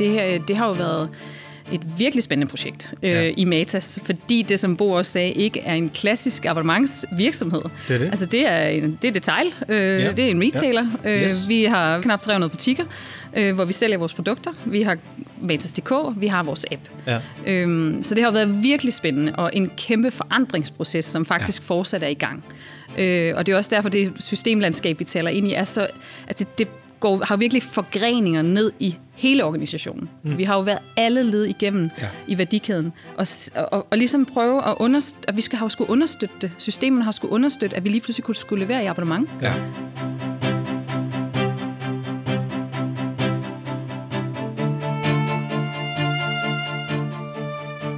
det, her, det har jo været et virkelig spændende projekt øh, ja. i Matas, fordi det, som Bo også sagde, ikke er en klassisk abonnementsvirksomhed. Det er det. Altså, det er, en, det er detail, øh, ja. det er en retailer. Ja. Yes. Øh, vi har knap 300 butikker, øh, hvor vi sælger vores produkter. Vi har Matas.dk, vi har vores app. Ja. Øhm, så det har været virkelig spændende, og en kæmpe forandringsproces, som faktisk ja. fortsat er i gang. Øh, og det er også derfor, det systemlandskab, vi taler ind i, er så... Altså, det går, har virkelig forgreninger ned i hele organisationen. Mm. Vi har jo været alle led igennem ja. i værdikæden. Og, og, og ligesom prøve at understøtte, at vi skal have skulle understøtte det. Systemet har skulle understøtte, at vi lige pludselig kunne skulle levere i abonnement. Ja.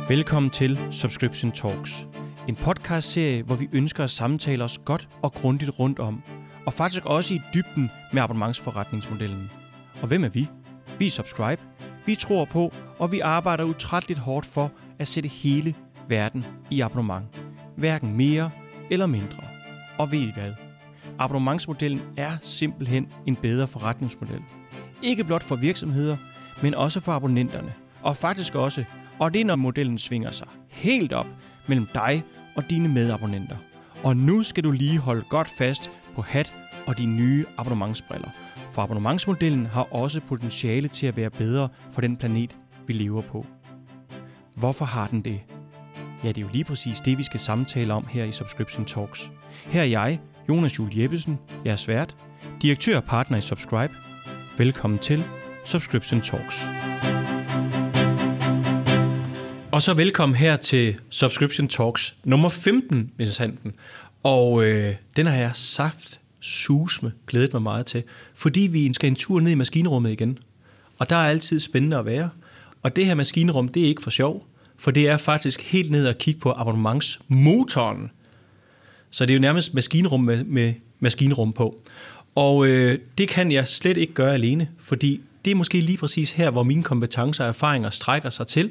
Velkommen til Subscription Talks. En podcastserie, hvor vi ønsker at samtale os godt og grundigt rundt om, og faktisk også i dybden med abonnementsforretningsmodellen. Og hvem er vi? Vi er Subscribe. Vi tror på, og vi arbejder utrætteligt hårdt for at sætte hele verden i abonnement. Hverken mere eller mindre. Og ved I hvad? Abonnementsmodellen er simpelthen en bedre forretningsmodel. Ikke blot for virksomheder, men også for abonnenterne. Og faktisk også, og det er når modellen svinger sig helt op mellem dig og dine medabonnenter. Og nu skal du lige holde godt fast på hat og de nye abonnementsbriller. For abonnementsmodellen har også potentiale til at være bedre for den planet, vi lever på. Hvorfor har den det? Ja, det er jo lige præcis det, vi skal samtale om her i Subscription Talks. Her er jeg, Jonas Jul Jeppesen, jeres vært, direktør og partner i Subscribe. Velkommen til Subscription Talks. Og så velkommen her til Subscription Talks nummer 15, hvis Handen. Og øh, den har jeg saft susme glædet mig meget til, fordi vi skal en tur ned i maskinrummet igen. Og der er altid spændende at være. Og det her maskinrum, det er ikke for sjov, for det er faktisk helt ned og kigge på abonnementsmotoren. Så det er jo nærmest maskinrum med, med maskinrum på. Og øh, det kan jeg slet ikke gøre alene, fordi det er måske lige præcis her, hvor mine kompetencer og erfaringer strækker sig til.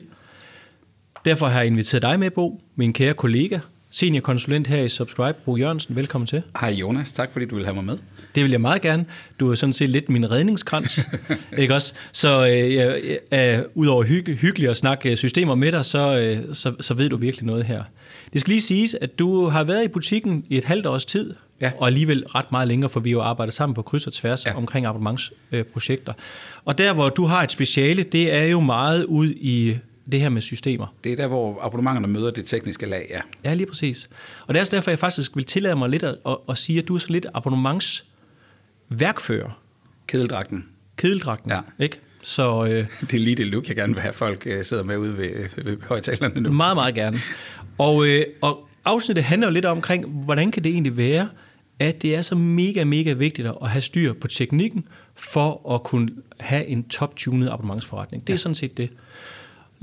Derfor har jeg inviteret dig med, Bo, min kære kollega, seniorkonsulent her i Subscribe, Bo Jørgensen. Velkommen til. Hej Jonas, tak fordi du vil have mig med. Det vil jeg meget gerne. Du er sådan set lidt min redningskrans, ikke også? Så øh, øh, udover hygge, hyggeligt at snakke systemer med dig, så, øh, så, så ved du virkelig noget her. Det skal lige siges, at du har været i butikken i et halvt års tid, ja. og alligevel ret meget længere, for vi jo arbejdet sammen på kryds og tværs ja. omkring abonnementsprojekter. og der, hvor du har et speciale, det er jo meget ud i det her med systemer. Det er der, hvor abonnementerne møder det tekniske lag, ja. Ja, lige præcis. Og det er også derfor, jeg faktisk vil tillade mig lidt at, at, at sige, at du er så lidt abonnementsværkfører. Kedeldragten. Kedeldragten, ja. ikke? Så, øh, det er lige det look, jeg gerne vil have folk øh, sidder med ude ved, ved højtalerne nu. Meget, meget gerne. Og, øh, og afsnittet handler jo lidt omkring, hvordan kan det egentlig være, at det er så mega, mega vigtigt at have styr på teknikken, for at kunne have en top-tunet abonnementsforretning. Det er ja. sådan set det.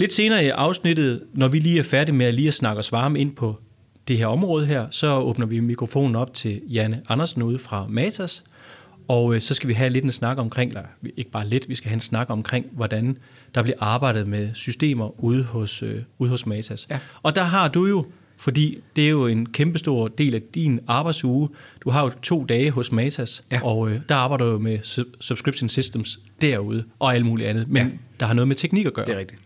Lidt senere i afsnittet, når vi lige er færdige med at lige at snakke os varme ind på det her område her, så åbner vi mikrofonen op til Janne Andersen ude fra Matas, og øh, så skal vi have lidt en snak omkring, eller ikke bare lidt, vi skal have en snak omkring, hvordan der bliver arbejdet med systemer ude hos, øh, ude hos Matas. Ja. Og der har du jo, fordi det er jo en kæmpestor del af din arbejdsuge, du har jo to dage hos Matas, ja. og øh, der arbejder du jo med subscription systems derude, og alt muligt andet, men ja. der har noget med teknik at gøre. Det er rigtigt.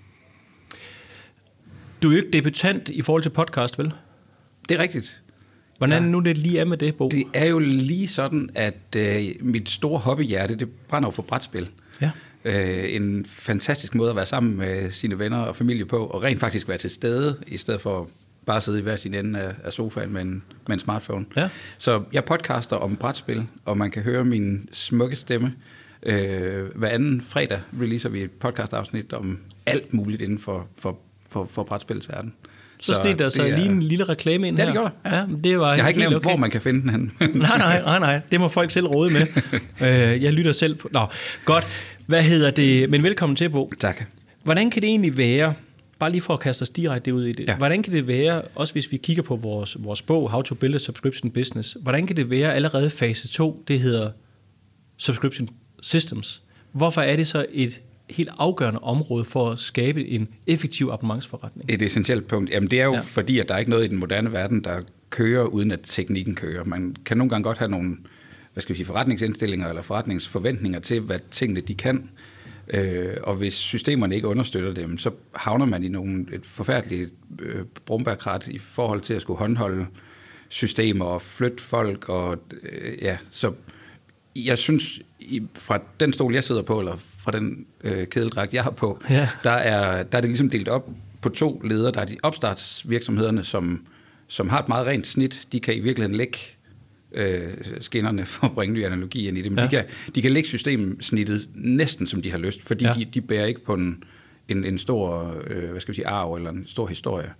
Du er jo ikke debutant i forhold til podcast, vel? Det er rigtigt. Hvordan ja. nu det lige er med det, Bo? Det er jo lige sådan, at øh, mit store hobbyhjerte, det brænder for brætspil. Ja. Øh, en fantastisk måde at være sammen med sine venner og familie på, og rent faktisk være til stede, i stedet for bare at sidde i hver sin ende af, af sofaen med en, med en smartphone. Ja. Så jeg podcaster om brætspil, og man kan høre min smukke stemme. Øh, hver anden fredag releaser vi et podcastafsnit om alt muligt inden for, for for, for brætspilets verden. Så, så snit der så er, lige en lille reklame ind ja, her. det gjorde der. Ja. Ja, det var jeg har ikke nævnt, okay. hvor man kan finde den hen. nej, nej, nej, nej. Det må folk selv råde med. Øh, jeg lytter selv på... Nå, godt. Hvad hedder det? Men velkommen til, Bo. Tak. Hvordan kan det egentlig være, bare lige for at kaste os direkte ud i det, ja. hvordan kan det være, også hvis vi kigger på vores, vores bog, How to Build a Subscription Business, hvordan kan det være allerede fase 2, det hedder Subscription Systems, hvorfor er det så et helt afgørende område for at skabe en effektiv abonnementsforretning? Et essentielt punkt. Jamen det er jo ja. fordi, at der er ikke noget i den moderne verden, der kører, uden at teknikken kører. Man kan nogle gange godt have nogle hvad skal vi sige, forretningsindstillinger eller forretningsforventninger til, hvad tingene de kan. Øh, og hvis systemerne ikke understøtter dem, så havner man i nogle, et forfærdeligt øh, brumbærkrat i forhold til at skulle håndholde systemer og flytte folk. Og, øh, ja, så jeg synes, i, fra den stol, jeg sidder på, eller fra den øh, kædeldragt, jeg har på, ja. der, er, der er det ligesom delt op på to ledere. Der er de opstartsvirksomhederne, som, som har et meget rent snit. De kan i virkeligheden lægge øh, skinnerne, for at bringe ny analogi ind i det. Men ja. de, kan, de kan lægge systemsnittet næsten, som de har lyst, fordi ja. de, de bærer ikke på en, en, en stor øh, hvad skal vi sige, arv eller en stor historie.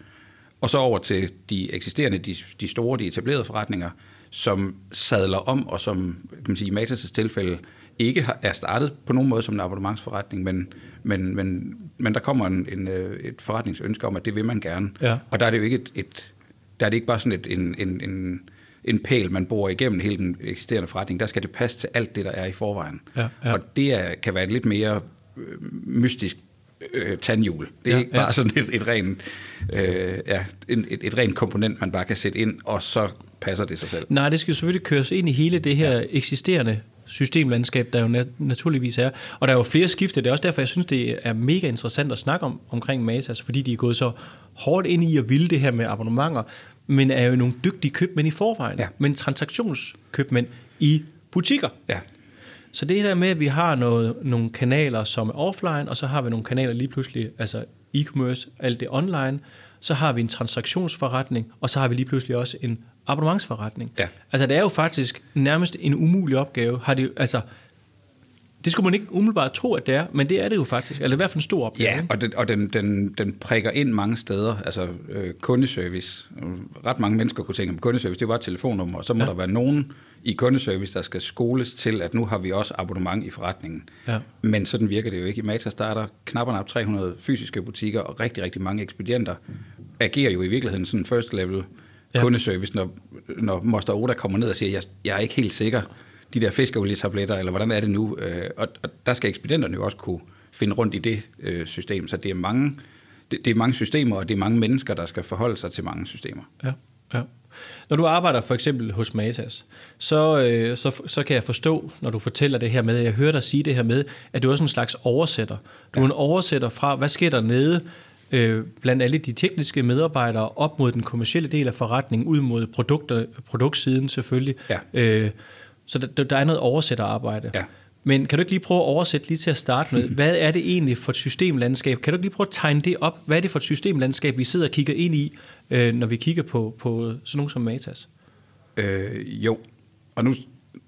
Og så over til de eksisterende, de, de store, de etablerede forretninger, som sadler om, og som kan man sige, i Matas' tilfælde ikke er startet på nogen måde som en abonnementsforretning, men, men, men, men der kommer en, en, øh, et forretningsønske om, at det vil man gerne. Ja. Og der er det jo ikke et, et der er det ikke bare sådan et, en, en, en, en pæl, man bor igennem hele den eksisterende forretning. Der skal det passe til alt det, der er i forvejen. Ja, ja. Og det er, kan være et lidt mere øh, mystisk øh, tandhjul. Det er ja, ikke bare ja. sådan et, et rent øh, ja, et, et, et rent komponent, man bare kan sætte ind, og så passer det sig selv. Nej, det skal selvfølgelig køres ind i hele det her ja. eksisterende systemlandskab, der jo nat- naturligvis er. Og der er jo flere skifte. Det er også derfor, jeg synes, det er mega interessant at snakke om omkring Matas, fordi de er gået så hårdt ind i at ville det her med abonnementer, men er jo nogle dygtige købmænd i forvejen. Ja. Men transaktionskøbmænd i butikker. Ja. Så det der med, at vi har noget, nogle kanaler, som er offline, og så har vi nogle kanaler lige pludselig, altså e-commerce, alt det online, så har vi en transaktionsforretning, og så har vi lige pludselig også en abonnementsforretning. Ja. Altså det er jo faktisk nærmest en umulig opgave. Har det, altså, det skulle man ikke umiddelbart tro, at det er, men det er det jo faktisk. Eller i hvert fald en stor opgave. Ja, og, det, og den, den, den prikker ind mange steder. Altså øh, kundeservice. Ret mange mennesker kunne tænke, at kundeservice, det er bare et telefonnummer, og så må ja. der være nogen i kundeservice, der skal skoles til, at nu har vi også abonnement i forretningen. Ja. Men sådan virker det jo ikke. I Matas er der knap og 300 fysiske butikker, og rigtig, rigtig mange ekspedienter agerer jo i virkeligheden sådan first level ja. kundeservice, når, når Moster Oda kommer ned og siger, jeg, jeg er ikke helt sikker, de der fiskeolietabletter, eller hvordan er det nu? Øh, og, og der skal ekspedienterne jo også kunne finde rundt i det øh, system, så det er mange det, det er mange systemer, og det er mange mennesker, der skal forholde sig til mange systemer. Ja, ja. Når du arbejder for eksempel hos Matas, så, øh, så, så kan jeg forstå, når du fortæller det her med, jeg hører dig sige det her med, at du er også en slags oversætter. Du er en oversætter fra, hvad sker der nede øh, blandt alle de tekniske medarbejdere op mod den kommercielle del af forretningen, ud mod produkter, produktsiden selvfølgelig. Ja. Øh, så der, der er noget oversætterarbejde. Ja. Men kan du ikke lige prøve at oversætte lige til at starte med, hvad er det egentlig for et systemlandskab? Kan du ikke lige prøve at tegne det op? Hvad er det for et systemlandskab, vi sidder og kigger ind i, øh, når vi kigger på, på sådan nogle som Matas? Øh, jo, og nu,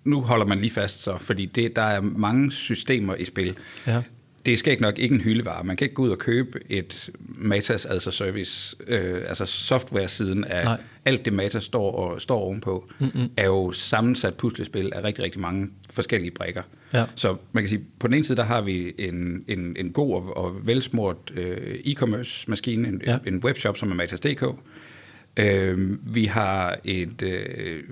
nu holder man lige fast så, fordi det, der er mange systemer i spil. Ja det skal ikke nok ikke en hyldevare. Man kan ikke gå ud og købe et Matas as a service, øh, altså software-siden af Nej. alt det Matas står, og, står ovenpå, Mm-mm. er jo sammensat puslespil af rigtig, rigtig mange forskellige brækker. Ja. Så man kan sige, på den ene side, der har vi en, en, en god og, og velsmurt øh, e-commerce-maskine, en, ja. en webshop, som er Matas.dk. Øh, vi har et, øh,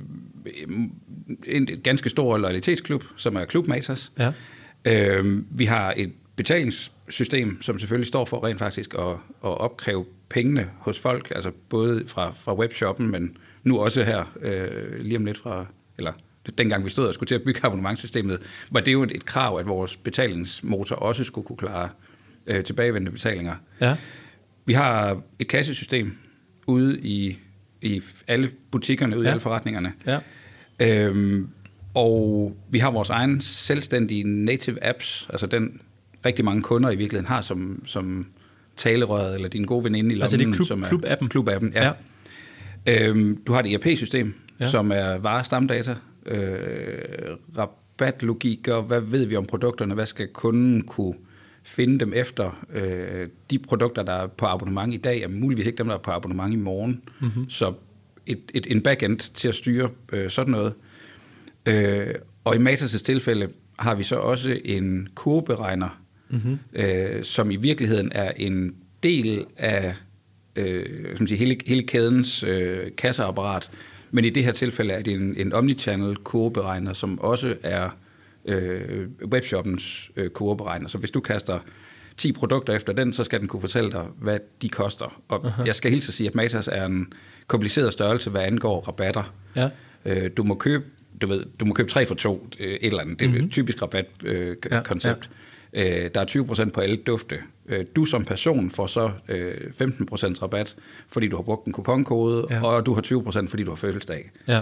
en, et ganske stor loyalitetsklub, som er Klub Matas. Ja. Øh, vi har et betalingssystem, som selvfølgelig står for rent faktisk at, at opkræve pengene hos folk, altså både fra, fra webshoppen, men nu også her øh, lige om lidt fra, eller dengang vi stod og skulle til at bygge abonnementssystemet, var det jo et, krav, at vores betalingsmotor også skulle kunne klare øh, tilbagevendende betalinger. Ja. Vi har et kassesystem ude i, i alle butikkerne, ude ja. i alle forretningerne. Ja. Øhm, og vi har vores egen selvstændige native apps, altså den rigtig mange kunder i virkeligheden har som, som talerøret, eller din gode veninde i lommen. Altså det er klub, som er, klub-appen? Klub-appen, ja. ja. Øhm, du har et ERP-system, ja. som er varestamdata, øh, rabatlogikker, hvad ved vi om produkterne, hvad skal kunden kunne finde dem efter. Øh, de produkter, der er på abonnement i dag, er muligvis ikke dem, der er på abonnement i morgen. Mm-hmm. Så et, et, en backend til at styre øh, sådan noget. Øh, og i Matas' tilfælde har vi så også en kurberegner, mm-hmm. øh, som i virkeligheden er en del af øh, som siger, hele, hele kædens øh, kasseapparat. Men i det her tilfælde er det en, en omnichannel kurberegner, som også er øh, webshoppens øh, kurberegner. Så hvis du kaster 10 produkter efter den, så skal den kunne fortælle dig, hvad de koster. Og Aha. jeg skal helt så sige, at Matas er en kompliceret størrelse, hvad angår rabatter. Ja. Øh, du må købe du ved, du må købe tre for to, øh, et eller andet. Det er mm-hmm. et typisk rabatkoncept. Øh, ja, ja. Øh, der er 20% på alle dufte. Øh, du som person får så øh, 15% rabat, fordi du har brugt en kuponkode, ja. og du har 20% fordi du har fødselsdag. Ja.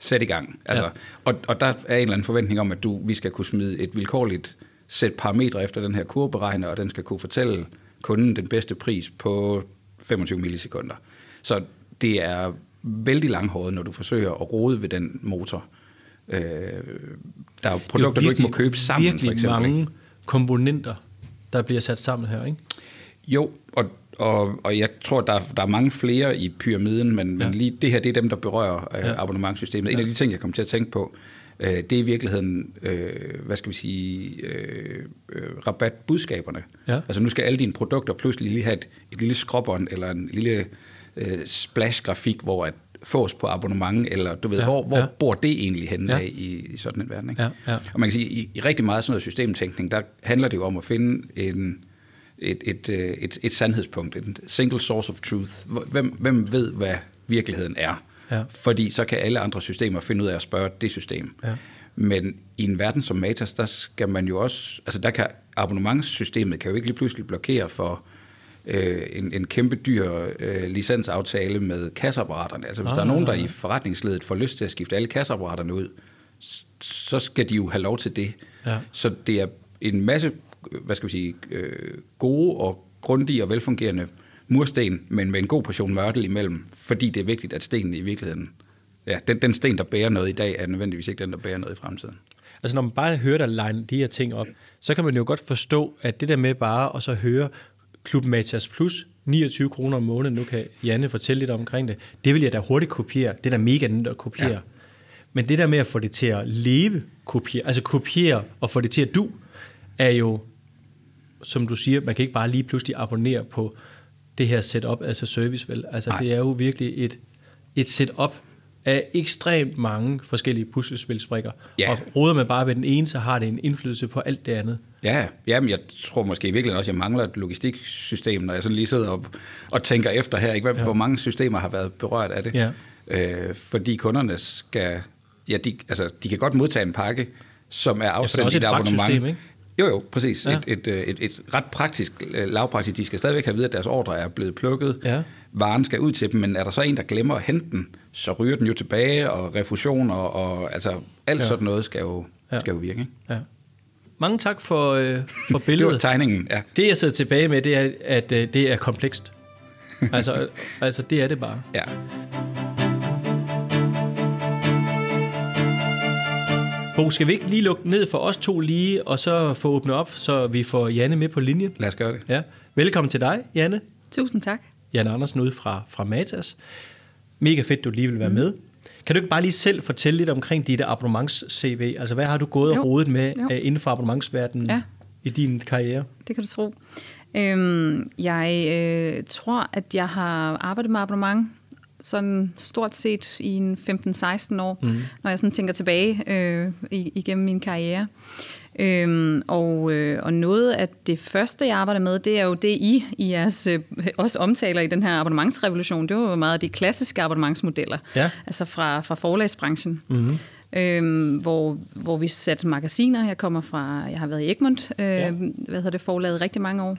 Sæt i gang. Altså, ja. og, og der er en eller anden forventning om, at du, vi skal kunne smide et vilkårligt sæt parametre efter den her kurberegner, og den skal kunne fortælle kunden den bedste pris på 25 millisekunder. Så det er vældig langhåret, når du forsøger at rode ved den motor. Øh, der er produkter, virkelig, du ikke må købe sammen, for eksempel. mange komponenter, der bliver sat sammen her, ikke? Jo, og, og, og jeg tror, der er, der er mange flere i pyramiden, men, ja. men lige det her, det er dem, der berører øh, ja. abonnementssystemet. En ja. af de ting, jeg kom til at tænke på, øh, det er i virkeligheden, øh, hvad skal vi sige, øh, øh, rabatbudskaberne. Ja. Altså nu skal alle dine produkter pludselig lige have et, et lille skråbånd, eller en lille øh, splash-grafik, hvor at fås på abonnement, eller du ved, ja, hvor, hvor ja. bor det egentlig henne ja. i, i sådan en verden? Ikke? Ja, ja. Og man kan sige, i, i rigtig meget sådan noget systemtænkning, der handler det jo om at finde en, et, et, øh, et, et sandhedspunkt, et single source of truth. Hvem, hvem ved, hvad virkeligheden er? Ja. Fordi så kan alle andre systemer finde ud af at spørge det system. Ja. Men i en verden som Matas, der skal man jo også, altså der kan abonnementssystemet kan jo ikke lige pludselig blokere for øh, en, en kæmpe dyr øh, licensaftale med kasseapparaterne. Altså hvis ah, der er nogen, der i forretningsledet får lyst til at skifte alle kasseapparaterne ud, så skal de jo have lov til det. Ja. Så det er en masse, hvad skal vi sige, øh, gode og grundige og velfungerende mursten, men med en god portion mørtel imellem, fordi det er vigtigt, at stenen i virkeligheden, ja, den, den sten, der bærer noget i dag, er nødvendigvis ikke den, der bærer noget i fremtiden. Altså når man bare hører dig line de her ting op, så kan man jo godt forstå, at det der med bare at så høre Klub Matas Plus, 29 kroner om måneden, nu kan Janne fortælle lidt omkring det, det vil jeg da hurtigt kopiere. Det er da mega nemt at kopiere. Ja. Men det der med at få det til at leve, kopiere, altså kopiere og få det til at du, er jo, som du siger, man kan ikke bare lige pludselig abonnere på det her setup, altså service, vel? Altså Nej. det er jo virkelig et, et setup, af ekstremt mange forskellige puslespilsbrikker. Ja. Og råder man bare ved den ene, så har det en indflydelse på alt det andet. Ja, ja men jeg tror måske i virkeligheden også, at jeg mangler et logistiksystem, når jeg sådan lige sidder op og tænker efter her, ikke? ja. hvor mange systemer har været berørt af det. Ja. Øh, fordi kunderne skal, ja, de, altså, de kan godt modtage en pakke, som er afsendt ja, i et abonnement. System, ikke? Jo, jo, præcis. Ja. Et, et, et, et, et ret praktisk, øh, lavpraktisk. De skal stadigvæk have at vide, at deres ordre er blevet plukket. Ja. Varen skal ud til dem, men er der så en, der glemmer at hente den, så ryger den jo tilbage, og refusion og, og altså alt ja. sådan noget skal jo, ja. skal jo virke. Ikke? Ja. Mange tak for, øh, for billedet. det var tegningen, ja. Det, jeg sidder tilbage med, det er, at øh, det er komplekst. altså, altså, det er det bare. Ja. Bo, skal vi ikke lige lukke ned for os to lige, og så få åbnet op, så vi får Janne med på linjen? Lad os gøre det. Ja. Velkommen til dig, Janne. Tusind tak. Janne Andersen ude fra, fra Matas. Mega fedt, du lige vil være mm. med. Kan du ikke bare lige selv fortælle lidt omkring dit abonnements-CV? Altså, hvad har du gået jo. og rodet med jo. Uh, inden for abonnementsverdenen ja. i din karriere? Det kan du tro. Øhm, jeg øh, tror, at jeg har arbejdet med abonnement sådan stort set i en 15-16 år, mm. når jeg sådan tænker tilbage øh, igennem min karriere. Øhm, og, øh, og noget af det første, jeg arbejder med, det er jo det, I, I jeres, øh, også omtaler i den her abonnementsrevolution. Det var jo meget af de klassiske abonnementsmodeller, ja. altså fra, fra forlagsbranchen. Mm-hmm. Øhm, hvor, hvor vi satte magasiner. Jeg kommer fra, jeg har været i Egmont, øh, ja. hvad hedder det, forlaget rigtig mange år.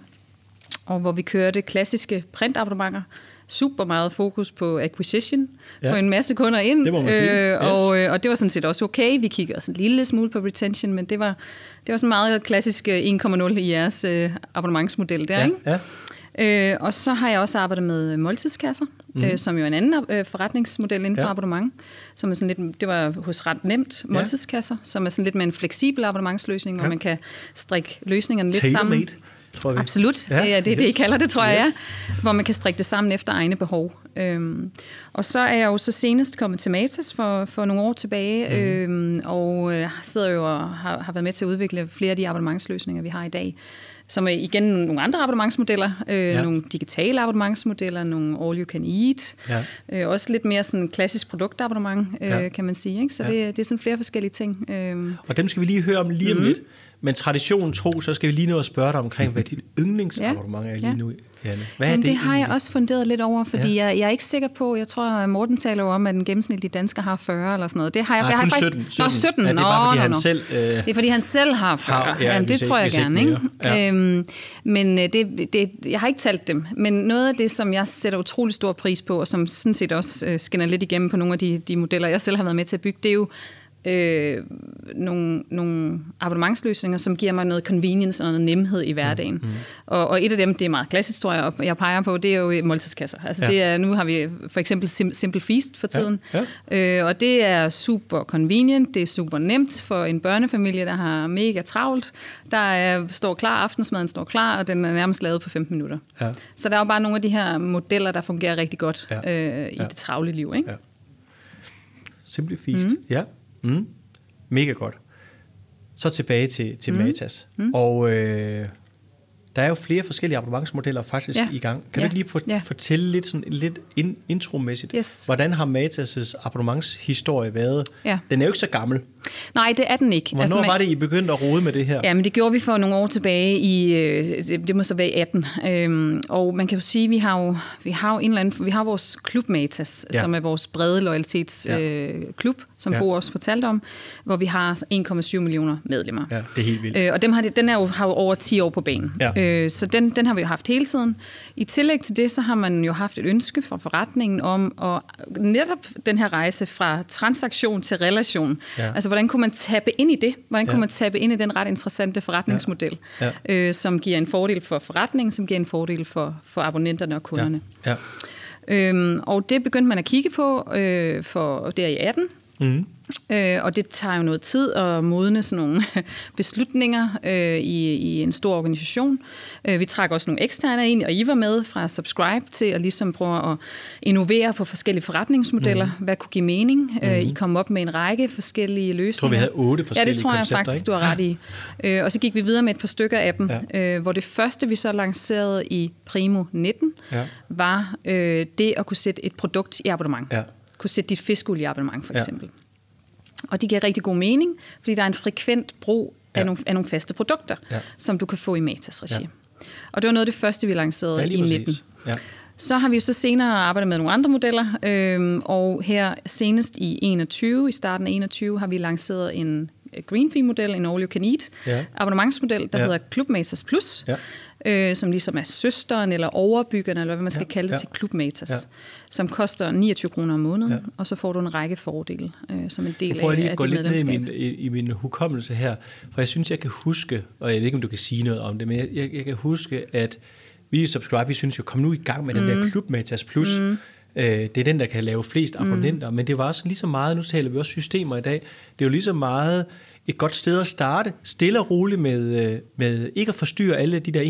Og hvor vi kørte klassiske printabonnementer, super meget fokus på acquisition, ja. få en masse kunder ind. Det må man sige. Øh, yes. og, øh, og det var sådan set også okay. Vi kiggede også en lille smule på retention, men det var, det var sådan meget klassisk 1,0 øh, i jeres øh, abonnementsmodel der, ja. ikke? Ja. Øh, og så har jeg også arbejdet med måltidskasser, mm. øh, som jo er en anden øh, forretningsmodel inden for ja. abonnement. Som er sådan lidt, det var hos ret nemt måltidskasser, ja. som er sådan lidt med en fleksibel abonnementsløsning, ja. hvor man kan strikke løsningerne lidt sammen. Tror vi. Absolut, ja, det er det, yes. det, I kalder det, tror yes. jeg, hvor man kan strikke det sammen efter egne behov. Øhm, og så er jeg jo så senest kommet til Matas for, for nogle år tilbage, mm. øhm, og øh, sidder jo og har, har været med til at udvikle flere af de abonnementsløsninger, vi har i dag som er igen nogle andre abonnementsmodeller, øh, ja. nogle digitale abonnementsmodeller, nogle all you can eat, ja. øh, også lidt mere sådan klassisk produktabonnement, øh, ja. kan man sige. Ikke? Så ja. det, det er sådan flere forskellige ting. Øh. Og dem skal vi lige høre om lige om mm. lidt. Men traditionen tro, så skal vi lige nu at spørge dig omkring, hvad dit yndlingsabonnement er lige nu. Janne? Hvad er Jamen, det, det har jeg også funderet lidt over, fordi ja. jeg, jeg er ikke sikker på, jeg tror, at Morten taler om, at den gennemsnitlige dansker har 40 eller sådan noget. Det har jeg, Nej, jeg har faktisk, 17. 17. Nå, 17. Ja, det er bare, fordi nå, han nå. selv... Øh, det er, fordi han selv har 40. Har, ja, Jamen, det tror jeg gerne, ikke? Ja. Øhm, men øh, det, det, jeg har ikke talt dem. Men noget af det, som jeg sætter utrolig stor pris på, og som sådan set også øh, skinner lidt igennem på nogle af de, de modeller, jeg selv har været med til at bygge, det er jo øh, nogle, nogle abonnementsløsninger, som giver mig noget convenience og noget nemhed i hverdagen. Mm, mm. Og, og et af dem, det er meget klassisk, tror jeg, og jeg peger på, det er jo måltidskasser. Altså ja. det er, nu har vi for eksempel Sim, Simple Feast for tiden, ja. Ja. Øh, og det er super convenient, det er super nemt for en børnefamilie, der har mega travlt. Der er, står klar, aftensmaden står klar, og den er nærmest lavet på 15 minutter. Ja. Så der er jo bare nogle af de her modeller, der fungerer rigtig godt ja. øh, i ja. det travle liv. Ikke? Ja. Simple Feast, mm. ja. Mm. Mega godt. Så tilbage til, til mm. Matas. Mm. Og øh, der er jo flere forskellige abonnementsmodeller faktisk ja. i gang. Kan ja. du ikke lige ja. fortælle lidt, sådan, lidt in, intromæssigt, yes. hvordan har Matas' abonnementshistorie været? Ja. Den er jo ikke så gammel. Nej, det er den ikke. Hvornår altså, man, var det, I begyndte at rode med det her? Ja, men det gjorde vi for nogle år tilbage i, øh, det, det må så være 18. Øhm, og man kan jo sige, vi har jo, vi har jo en eller anden, vi har vores klub Matas, ja. som er vores brede loyalitetsklub, ja. øh, klub, som ja. Bo også fortalte om, hvor vi har 1,7 millioner medlemmer. Ja, det er helt vildt. Øh, og dem har, den er jo, har jo over 10 år på banen. Ja. Øh, så den, den har vi jo haft hele tiden. I tillæg til det, så har man jo haft et ønske fra forretningen om at netop den her rejse fra transaktion til relation. Ja. Altså, hvordan kunne man tabe ind i det? Hvordan kunne ja. man tabe ind i den ret interessante forretningsmodel, ja. Ja. Øh, som giver en fordel for forretningen, som giver en fordel for, for abonnenterne og kunderne? Ja. Ja. Øhm, og det begyndte man at kigge på øh, for der i 18. Mm. Øh, og det tager jo noget tid at modne sådan nogle beslutninger øh, i, i en stor organisation. Øh, vi trækker også nogle eksterne ind, og I var med fra Subscribe til at ligesom prøve at innovere på forskellige forretningsmodeller. Mm. Hvad kunne give mening? Mm. Øh, I mhm. kom op med en række forskellige løsninger. Jeg tror, vi havde otte forskellige Ja, det tror jeg faktisk, ikke? du har ret i. Øh, og så gik vi videre med et par stykker af dem, ja. øh, hvor det første, vi så lancerede i Primo 19, ja. var øh, det at kunne sætte et produkt i abonnement. Ja. Kunne sætte dit fiskolie i abonnement, for eksempel. Ja. Og det giver rigtig god mening, fordi der er en frekvent brug af, ja. nogle, af nogle faste produkter, ja. som du kan få i Matas regi. Ja. Og det var noget af det første, vi lancerede ja, i 19. Ja. Så har vi jo så senere arbejdet med nogle andre modeller, øhm, og her senest i 21, i starten af 21, har vi lanceret en green fee model en all you can eat ja. abonnementsmodel, der ja. hedder Club Matas Plus, ja øh, som ligesom er søsteren eller overbyggerne, eller hvad man skal ja, kalde det, ja. til Klubmatas, ja. som koster 29 kroner om måneden, ja. og så får du en række fordele øh, som en del jeg prøver lige at gå lidt ned i min, i, i min hukommelse her, for jeg synes, jeg kan huske, og jeg ved ikke, om du kan sige noget om det, men jeg, jeg, jeg kan huske, at vi i Subscribe, vi synes jo, kom nu i gang med mm. den der mm. Klubmatas Plus, mm. Øh, det er den, der kan lave flest abonnenter, mm. men det var også lige så meget, nu taler vi også systemer i dag, det er jo lige så meget et godt sted at starte, stille og roligt med, øh, med ikke at forstyrre alle de der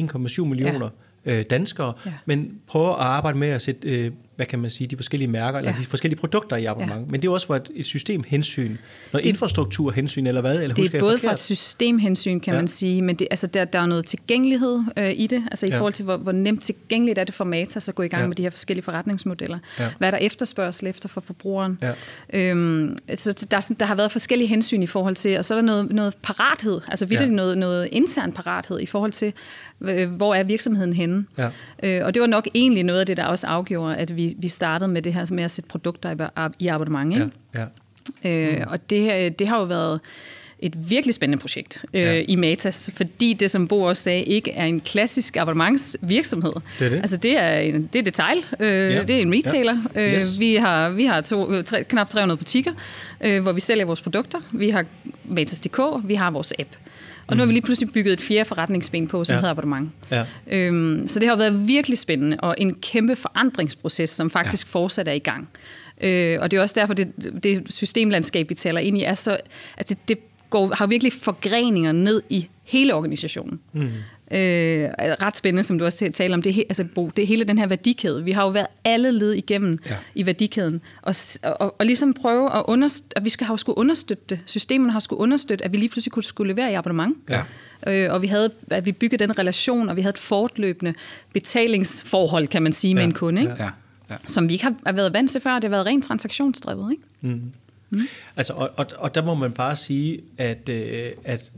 1,7 millioner ja. øh, danskere, ja. men prøve at arbejde med at sætte øh, hvad kan man sige, de forskellige mærker, ja. eller de forskellige produkter i abonnement. Ja. Men det er også for et, et systemhensyn, noget det, infrastrukturhensyn, eller hvad? Eller det er både for et systemhensyn, kan ja. man sige, men det, altså, der, der er noget tilgængelighed øh, i det, altså i ja. forhold til, hvor, hvor nemt tilgængeligt er det for Matas at gå i gang ja. med de her forskellige forretningsmodeller. Ja. Hvad er der efterspørgsel efter for forbrugeren? Ja. Øhm, så der, der har været forskellige hensyn i forhold til, og så er der noget, noget parathed, altså videre ja. noget, noget intern parathed i forhold til, hvor er virksomheden henne? Ja. Øh, og det var nok egentlig noget af det, der også afgjorde, at vi, vi startede med det her med at sætte produkter i, i abonnement. Ikke? Ja. Ja. Øh, og det, det har jo været et virkelig spændende projekt øh, ja. i Matas, fordi det, som Bo også sagde, ikke er en klassisk abonnementsvirksomhed. Det er det. Altså, det er, en, det er detail, øh, ja. det er en retailer. Ja. Øh, yes. Vi har, vi har to, tre, knap 300 butikker, øh, hvor vi sælger vores produkter. Vi har Matas.dk, vi har vores app. Og nu har vi lige pludselig bygget et fjerde forretningsben på, som ja. hedder abonnement. Ja. Øhm, så det har været virkelig spændende, og en kæmpe forandringsproces, som faktisk ja. fortsat er i gang. Øh, og det er også derfor, det, det systemlandskab, vi taler ind i, er så, altså det, det går, har virkelig forgreninger ned i hele organisationen. Mm. Øh, ret spændende, som du også taler om, det, he, altså, Bo, det er hele den her værdikæde. Vi har jo været alle led igennem ja. i værdikæden, og, og, og ligesom prøve at understøtte, at vi skal have skulle understøtte det. Systemerne har skulle understøtte, at vi lige pludselig kunne skulle levere i abonnement. Ja. Øh, og vi havde, at vi byggede den relation, og vi havde et fortløbende betalingsforhold, kan man sige, ja. med en kunde, ikke? Ja. Ja. som vi ikke har været vant til før. Det har været rent transaktionsdrevet. Ikke? Mm. Mm. Altså, og, og, og der må man bare sige, at, øh, at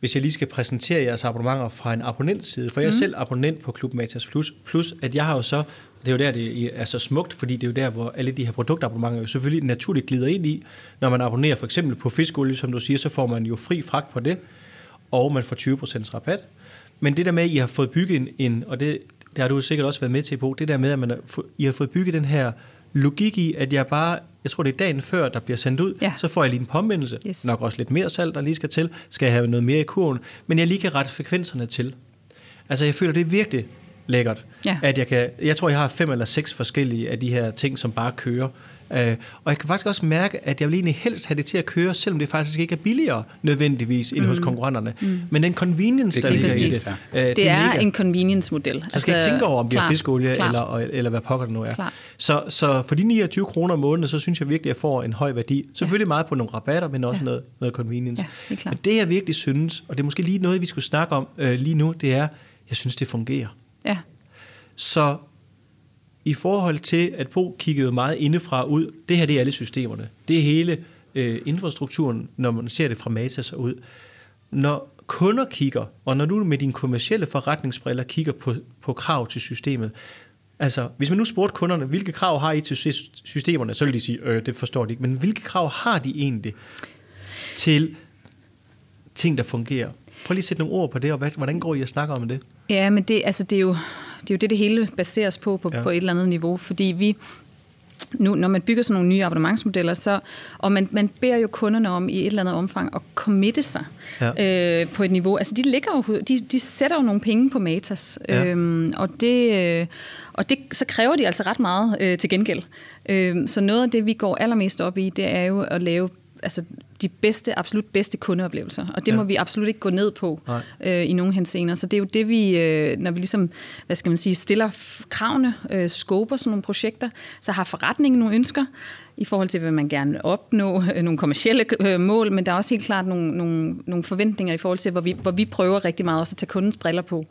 hvis jeg lige skal præsentere jeres abonnementer fra en abonnentside, for jeg er mm. selv abonnent på Klub Matas Plus, plus at jeg har jo så, det er jo der, det er så smukt, fordi det er jo der, hvor alle de her produktabonnementer jo selvfølgelig naturligt glider ind i. Når man abonnerer for eksempel på fiskolie, som du siger, så får man jo fri fragt på det, og man får 20% rabat. Men det der med, at I har fået bygget en, og det, det har du sikkert også været med til på, det der med, at man I har fået bygget den her logik i, at jeg bare, jeg tror det er dagen før, der bliver sendt ud, ja. så får jeg lige en påmindelse, yes. nok også lidt mere salt, der lige skal til, skal jeg have noget mere i kurven, men jeg lige kan rette frekvenserne til. Altså jeg føler, det er virkelig lækkert, ja. at jeg kan, jeg tror jeg har fem eller seks forskellige af de her ting, som bare kører, Øh, og jeg kan faktisk også mærke, at jeg vil egentlig helst have det til at køre, selvom det faktisk ikke er billigere nødvendigvis end mm. hos konkurrenterne. Mm. Men den convenience, der ligger i det. Øh, det, det er mega. en convenience-model. Så skal altså, jeg tænke over, om vi har fiskolie, eller, eller hvad pokker det nu er. Så, så for de 29 kroner om måneden, så synes jeg virkelig, at jeg får en høj værdi. Selvfølgelig ja. meget på nogle rabatter, men også ja. noget, noget convenience. Ja, det men det jeg virkelig synes, og det er måske lige noget, vi skulle snakke om øh, lige nu, det er, jeg synes, det fungerer. Ja. Så i forhold til, at PO kiggede meget indefra ud, det her det er alle systemerne. Det er hele øh, infrastrukturen, når man ser det fra Matas ud. Når kunder kigger, og når du med dine kommercielle forretningsbriller kigger på, på krav til systemet, altså hvis man nu spurgte kunderne, hvilke krav har I til systemerne, så vil de sige, øh, det forstår de ikke, men hvilke krav har de egentlig til ting, der fungerer? Prøv lige at sætte nogle ord på det, og hvordan går I at snakke om det? Ja, men det, altså, det er jo det er jo det, det hele baseres på, på, ja. på et eller andet niveau, fordi vi, nu, når man bygger sådan nogle nye abonnementsmodeller, så, og man, man beder jo kunderne om i et eller andet omfang at committe sig ja. øh, på et niveau. Altså de, ligger jo, de, de sætter jo nogle penge på Matas, ja. øhm, og, det, øh, og det, så kræver de altså ret meget øh, til gengæld. Øh, så noget af det, vi går allermest op i, det er jo at lave altså, de bedste, absolut bedste kundeoplevelser. Og det ja. må vi absolut ikke gå ned på øh, i nogen henseender. Så det er jo det, vi, øh, når vi ligesom, hvad skal man sige, stiller kravene, øh, skoper sådan nogle projekter, så har forretningen nogle ønsker i forhold til, hvad man gerne vil opnå, øh, nogle kommersielle øh, mål, men der er også helt klart nogle, nogle, nogle forventninger i forhold til, hvor vi, hvor vi prøver rigtig meget også at tage kundens briller på.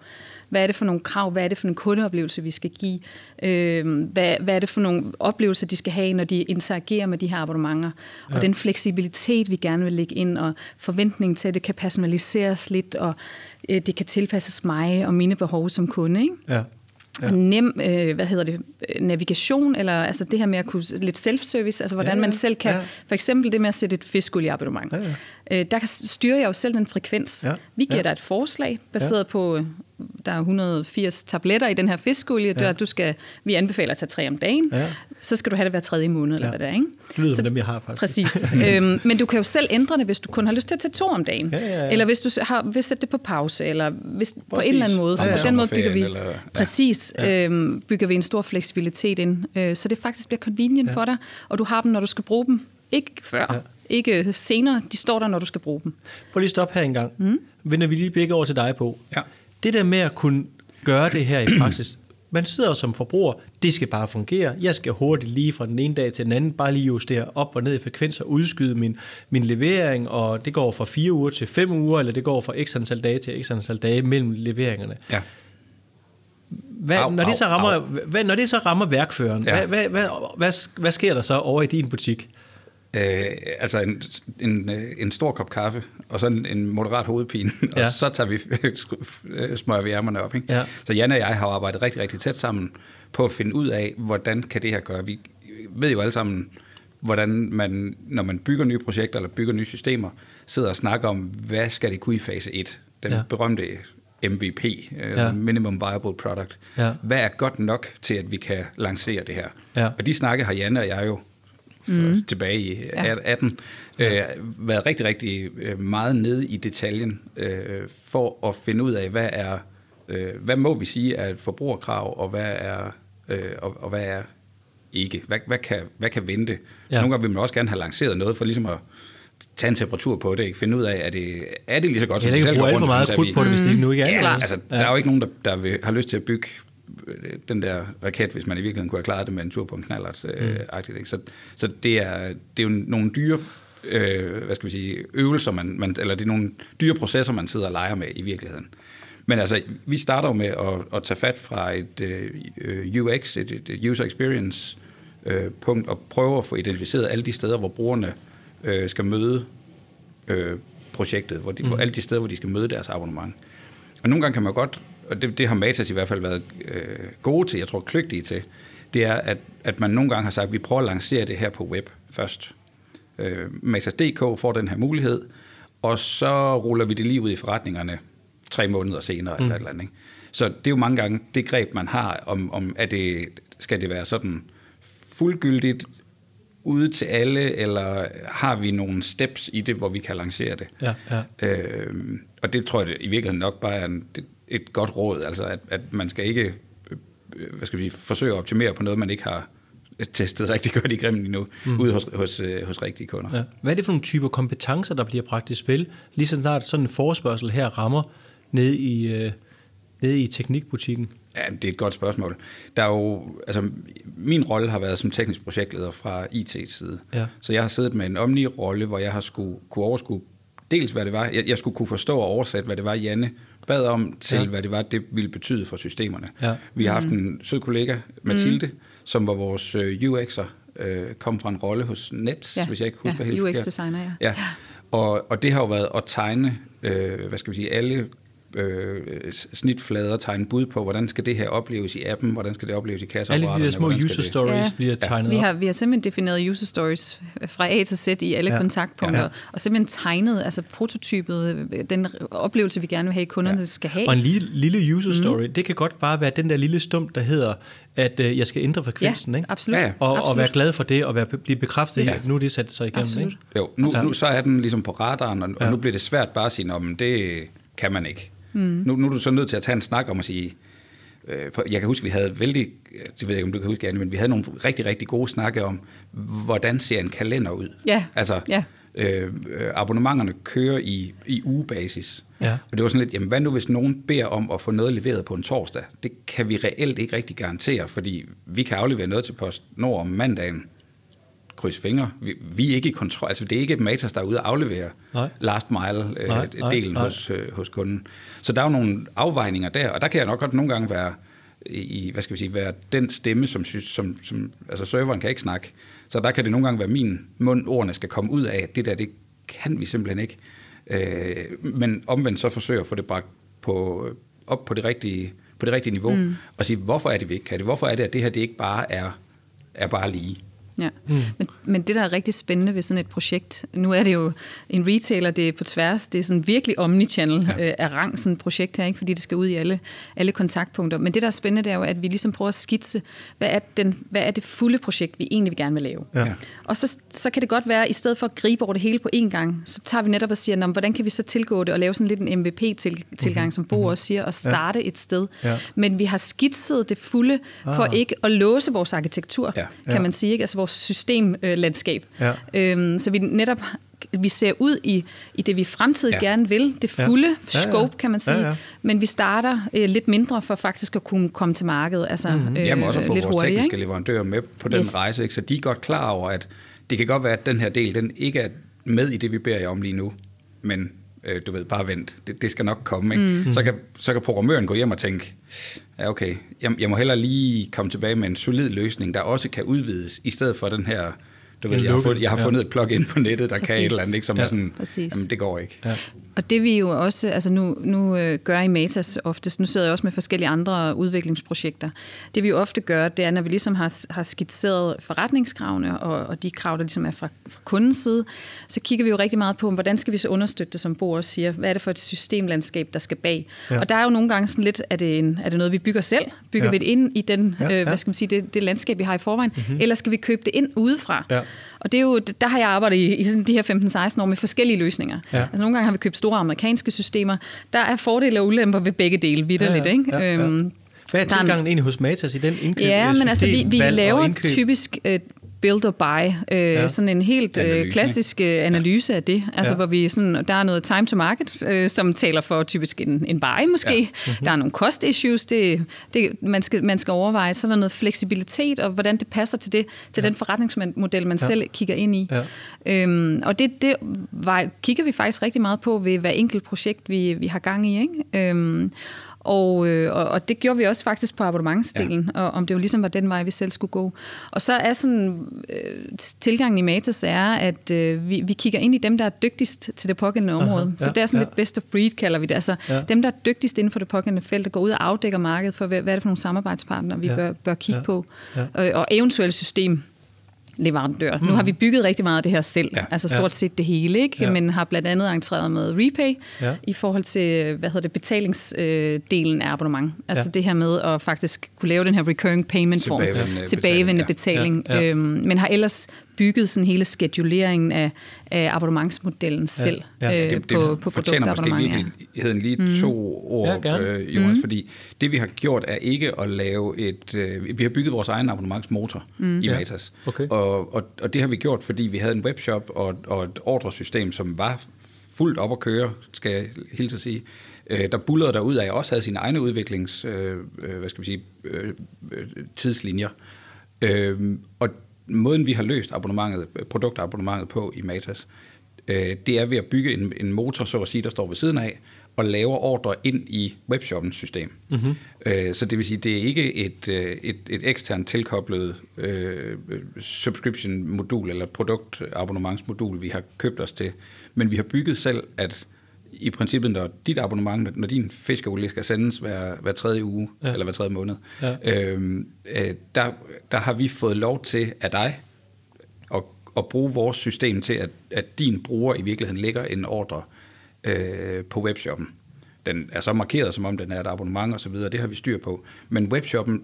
Hvad er det for nogle krav? Hvad er det for en kundeoplevelse, vi skal give? Øh, hvad, hvad er det for nogle oplevelser, de skal have, når de interagerer med de her abonnementer? Ja. Og den fleksibilitet, vi gerne vil lægge ind, og forventning til, at det kan personaliseres lidt, og øh, det kan tilpasses mig og mine behov som kunde. Ikke? Ja ja. nem, øh, hvad hedder det, navigation, eller altså det her med at kunne, lidt self-service, altså hvordan ja, ja. man selv kan, ja. for eksempel det med at sætte et fiskolieabonnement. Ja, ja. Øh, der styrer jeg jo selv den frekvens. Ja. Vi giver ja. dig et forslag, baseret ja. på, der er 180 tabletter i den her fiskolie, ja. der du skal, vi anbefaler at tage tre om dagen. Ja så skal du have det hver tredje måned, eller ja. hvad det er. Ikke? Det lyder så, dem, jeg har faktisk. Præcis. øhm, men du kan jo selv ændre det, hvis du kun har lyst til at tage to om dagen. Ja, ja, ja. Eller hvis du har, vil sætte det på pause, eller hvis, på en eller anden måde. Så ja, ja. på den måde bygger vi, eller, ja. præcis, ja. Øhm, bygger vi en stor fleksibilitet ind, øh, så det faktisk bliver convenient ja. for dig, og du har dem, når du skal bruge dem. Ikke før, ja. ikke senere. De står der, når du skal bruge dem. Prøv lige at stoppe her en gang. Mm. Vender vi lige begge over til dig på. Ja. Det der med at kunne gøre det her i praksis, man sidder som forbruger, det skal bare fungere. Jeg skal hurtigt lige fra den ene dag til den anden, bare lige justere op og ned i frekvenser, udskyde min, min levering, og det går fra fire uger til fem uger, eller det går fra x antal dage til x antal dage mellem leveringerne. Ja. Hvad, au, når, det så rammer, Hvad, når det så rammer værkføreren, ja. hvad, hvad, hvad, hvad, hvad sker der så over i din butik? Øh, altså en, en, en stor kop kaffe, og så en, en moderat hovedpine, ja. og så tager vi, smører vi ærmerne op. Ikke? Ja. Så Jan og jeg har arbejdet rigtig, rigtig tæt sammen på at finde ud af, hvordan kan det her gøre. Vi ved jo alle sammen, hvordan man, når man bygger nye projekter eller bygger nye systemer, sidder og snakker om, hvad skal det kunne i fase 1? Den ja. berømte MVP, ja. Minimum Viable Product. Ja. Hvad er godt nok til, at vi kan lancere det her? Ja. Og de snakke har Janne og jeg jo mm. tilbage i ja. 18, øh, været rigtig, rigtig øh, meget nede i detaljen øh, for at finde ud af, hvad er øh, hvad må vi sige er et forbrugerkrav, og hvad er, øh, og, og hvad er ikke? Hvad, hvad, kan, hvad kan vente? Ja. Nogle gange vil man også gerne have lanceret noget for ligesom at tage en temperatur på det, ikke? finde ud af, er det, er det lige så godt, som det selv bruge alt for meget krudt på det, hvis det ikke nu ikke er. Ja, altså, ja. der er jo ikke nogen, der, der vil, har lyst til at bygge den der raket, hvis man i virkeligheden kunne have klaret det med en tur på en knallert. Øh, mm. så, så det er, det er jo nogle dyre øh, hvad skal vi sige, øvelser, man, man, eller det er nogle dyre processer, man sidder og leger med i virkeligheden. Men altså, vi starter jo med at, at tage fat fra et uh, øh, UX, et, et user experience uh, punkt, og prøve at få identificeret alle de steder, hvor brugerne uh, skal møde uh, projektet, hvor, de, mm. hvor alle de steder, hvor de skal møde deres abonnement. Og nogle gange kan man godt, og det, det har Matas i hvert fald været øh, gode til, jeg tror kløgtige til, det er, at, at man nogle gange har sagt, at vi prøver at lancere det her på web først. Øh, Matas.dk får den her mulighed, og så ruller vi det lige ud i forretningerne tre måneder senere mm. eller et eller andet. Ikke? Så det er jo mange gange det greb, man har, om, om er det, skal det være sådan fuldgyldigt ude til alle, eller har vi nogle steps i det, hvor vi kan lancere det? Ja, ja. Øh, og det tror jeg i virkeligheden nok bare er en, et godt råd, altså at, at man skal ikke øh, hvad skal vi sige, forsøge at optimere på noget, man ikke har testet rigtig godt i grimmen endnu, mm. ude hos, hos, øh, hos rigtige kunder. Ja. Hvad er det for nogle typer kompetencer, der bliver bragt i spil, lige så snart sådan en forespørgsel her rammer ned i, øh, ned i teknikbutikken? Ja, det er et godt spørgsmål. Der er jo, altså, min rolle har været som teknisk projektleder fra IT's side. Ja. Så jeg har siddet med en omni-rolle, hvor jeg har skulle kunne overskue dels, hvad det var. Jeg, jeg skulle kunne forstå og oversætte, hvad det var, Janne bad om, til ja. hvad det var, det ville betyde for systemerne. Ja. Vi har haft mm. en sød kollega, Mathilde, mm. som var vores øh, UX'er, øh, kom fra en rolle hos Nets, ja. hvis jeg ikke husker ja, helt UX-designer, ja. ja. Og, og det har jo været at tegne, øh, hvad skal vi sige, alle øh, snitflader, tegne bud på, hvordan skal det her opleves i appen, hvordan skal det opleves i kasseapparaterne. Alle de der små user stories ja. bliver tegnet ja. vi har, Vi har simpelthen defineret user stories fra A til Z i alle ja. kontaktpunkter, ja. og simpelthen tegnet, altså prototypet, den oplevelse, vi gerne vil have, kunderne ja. skal have. Og en lille, lille user story, mm. det kan godt bare være den der lille stump, der hedder, at øh, jeg skal ændre frekvensen, ja, ikke? Absolut. Ja, og, absolut. og være glad for det, og være, blive bekræftet yes. i, at nu er det sat sig igennem. Absolut. Ikke? Jo, nu, nu så er den ligesom på radaren, og, ja. og nu bliver det svært bare at sige, at det kan man ikke. Mm. Nu, nu er du så nødt til at tage en snak om at sige, øh, jeg kan huske, vi havde vældig, det ved jeg ikke, om du kan huske, Anne, men vi havde nogle rigtig, rigtig gode snakke om, hvordan ser en kalender ud? Ja. Altså, ja. Øh, abonnementerne kører i, i ugebasis. Ja. Og det var sådan lidt, jamen hvad nu hvis nogen beder om at få noget leveret på en torsdag? Det kan vi reelt ikke rigtig garantere, fordi vi kan aflevere noget til Post Nord om mandagen, kryds fingre. Vi, vi er ikke i kontrol. Altså, det er ikke Matas, der er ude og aflevere nej. last mile øh, hos, øh, hos kunden. Så der er jo nogle afvejninger der, og der kan jeg nok godt nogle gange være i, hvad skal vi sige, være den stemme, som, som, som altså serveren kan ikke snakke. Så der kan det nogle gange være min mund, ordene skal komme ud af, det der, det kan vi simpelthen ikke. Øh, men omvendt så forsøger at få det bragt på, op på det rigtige, på det rigtige niveau, mm. og sige, hvorfor er det, vi ikke kan det? Hvorfor er det, at det her det ikke bare er, er bare lige? Ja. Mm. Men, men det, der er rigtig spændende ved sådan et projekt, nu er det jo en retailer, det er på tværs, det er sådan virkelig omnichannel ja. øh, af rang, sådan et projekt her, ikke? fordi det skal ud i alle, alle kontaktpunkter. Men det, der er spændende, det er jo, at vi ligesom prøver at skitse, hvad er, den, hvad er det fulde projekt, vi egentlig vil gerne vil lave. Ja. Og så, så kan det godt være, at i stedet for at gribe over det hele på én gang, så tager vi netop og siger, hvordan kan vi så tilgå det og lave sådan lidt en MVP-tilgang, mm-hmm. som Bo mm-hmm. også siger, og starte ja. et sted. Ja. Men vi har skitset det fulde, for ah. ikke at låse vores arkitektur, ja. kan ja. man sige. Ikke? Altså vores systemlandskab. Ja. Øhm, så vi netop vi ser ud i, i det, vi fremtidig ja. gerne vil, det fulde ja. Ja, ja. scope, kan man sige. Ja, ja. Men vi starter øh, lidt mindre for faktisk at kunne komme til markedet. Altså, mm-hmm. øh, Jamen også at få vores hurtigt, tekniske ikke? leverandører med på den yes. rejse, ikke? så de er godt klar over, at det kan godt være, at den her del, den ikke er med i det, vi beder jer om lige nu, men øh, du ved, bare vent, det, det skal nok komme. Ikke? Mm. Så, kan, så kan programmøren gå hjem og tænke, ja okay, jeg, jeg må hellere lige komme tilbage med en solid løsning, der også kan udvides, i stedet for den her du ved, jeg har, fundet, jeg har fundet ja. et plug-in på nettet, der Præcis. kan et eller andet, ikke, som ja. er sådan, Præcis. jamen det går ikke. Ja. Og det vi jo også, altså nu, nu øh, gør i Matas oftest, nu sidder jeg også med forskellige andre udviklingsprojekter, det vi jo ofte gør, det er, når vi ligesom har, har skitseret forretningskravene og, og de krav, der ligesom er fra, fra kundens side, så kigger vi jo rigtig meget på, hvordan skal vi så understøtte det, som Bo også siger, hvad er det for et systemlandskab, der skal bag. Ja. Og der er jo nogle gange sådan lidt, er det, en, er det noget, vi bygger selv? Bygger ja. vi det ind i den, ja, ja. Øh, hvad skal man sige, det, det landskab, vi har i forvejen? Mm-hmm. Eller skal vi købe det ind udefra? Ja. Og det er jo, der har jeg arbejdet i, i sådan de her 15-16 år med forskellige løsninger. Ja. Altså nogle gange har vi købt store amerikanske systemer. Der er fordele og ulemper ved begge dele, vidderligt. Ja, ja, ikke? Ja, ja. Øhm, hvad er tilgangen egentlig hos Matas i den indkøb? Ja, men altså vi, vi laver typisk øh, build or buy, øh, ja. sådan en helt øh, klassisk øh, analyse af det, altså ja. hvor vi sådan, der er noget time to market, øh, som taler for typisk en, en buy måske, ja. mm-hmm. der er nogle cost issues, det, det, man, skal, man skal overveje, så er der noget fleksibilitet, og hvordan det passer til, det, til ja. den forretningsmodel, man ja. selv kigger ind i. Ja. Øhm, og det, det var, kigger vi faktisk rigtig meget på ved hver enkelt projekt, vi, vi har gang i, ikke? Øhm, Og, øh, og, og det gjorde vi også faktisk på abonnementsdelen, ja. og om det jo ligesom var den vej, vi selv skulle gå. Og så er sådan, øh, tilgangen i Matas er, at øh, vi, vi kigger ind i dem, der er dygtigst til det pågældende område. Aha, ja, så det er sådan ja. lidt best of breed, kalder vi det. Altså ja. dem, der er dygtigst inden for det pågældende felt, der går ud og afdækker markedet for, hvad, hvad er det for nogle samarbejdspartnere, vi ja. bør, bør kigge ja. på. Ja. Og, og eventuelt system leverandør. Mm. Nu har vi bygget rigtig meget af det her selv, ja. altså stort set det hele, ikke? Ja. men har blandt andet entreret med Repay ja. i forhold til hvad hedder det, betalingsdelen af abonnement. Altså ja. det her med at faktisk kunne lave den her recurring payment form, tilbagevendende, tilbagevendende betaling, betaling ja. Ja. Øhm, men har ellers bygget sådan hele skeduleringen af, af abonnementsmodellen selv ja, ja. Øh, det, det på, på fortjener måske lige, lige mm. to ord, ja, øh, Jonas, mm. fordi det vi har gjort er ikke at lave et... Øh, vi har bygget vores egen abonnementsmotor mm. i Matas, ja. okay. og, og, og det har vi gjort, fordi vi havde en webshop og, og et ordresystem, som var fuldt op at køre, skal jeg hilse at sige, øh, der bullerede der ud af, også havde sine egne udviklings, øh, øh hvad skal vi sige, øh, tidslinjer. Øh, og måden, vi har løst abonnementet, produktabonnementet på i Matas, øh, det er ved at bygge en, en motor, så at sige, der står ved siden af, og laver ordre ind i webshoppens system. Mm-hmm. Øh, så det vil sige, det er ikke et, øh, et, et eksternt tilkoblet øh, subscription-modul eller produktabonnementsmodul, vi har købt os til, men vi har bygget selv, at i princippet, når dit abonnement, når din fiskeolie skal sendes hver, hver tredje uge, ja. eller hver tredje måned, ja. øhm, øh, der, der har vi fået lov til af dig at, at bruge vores system til, at, at din bruger i virkeligheden lægger en ordre øh, på webshoppen. Den er så markeret, som om den er et abonnement og så videre, det har vi styr på. Men webshoppen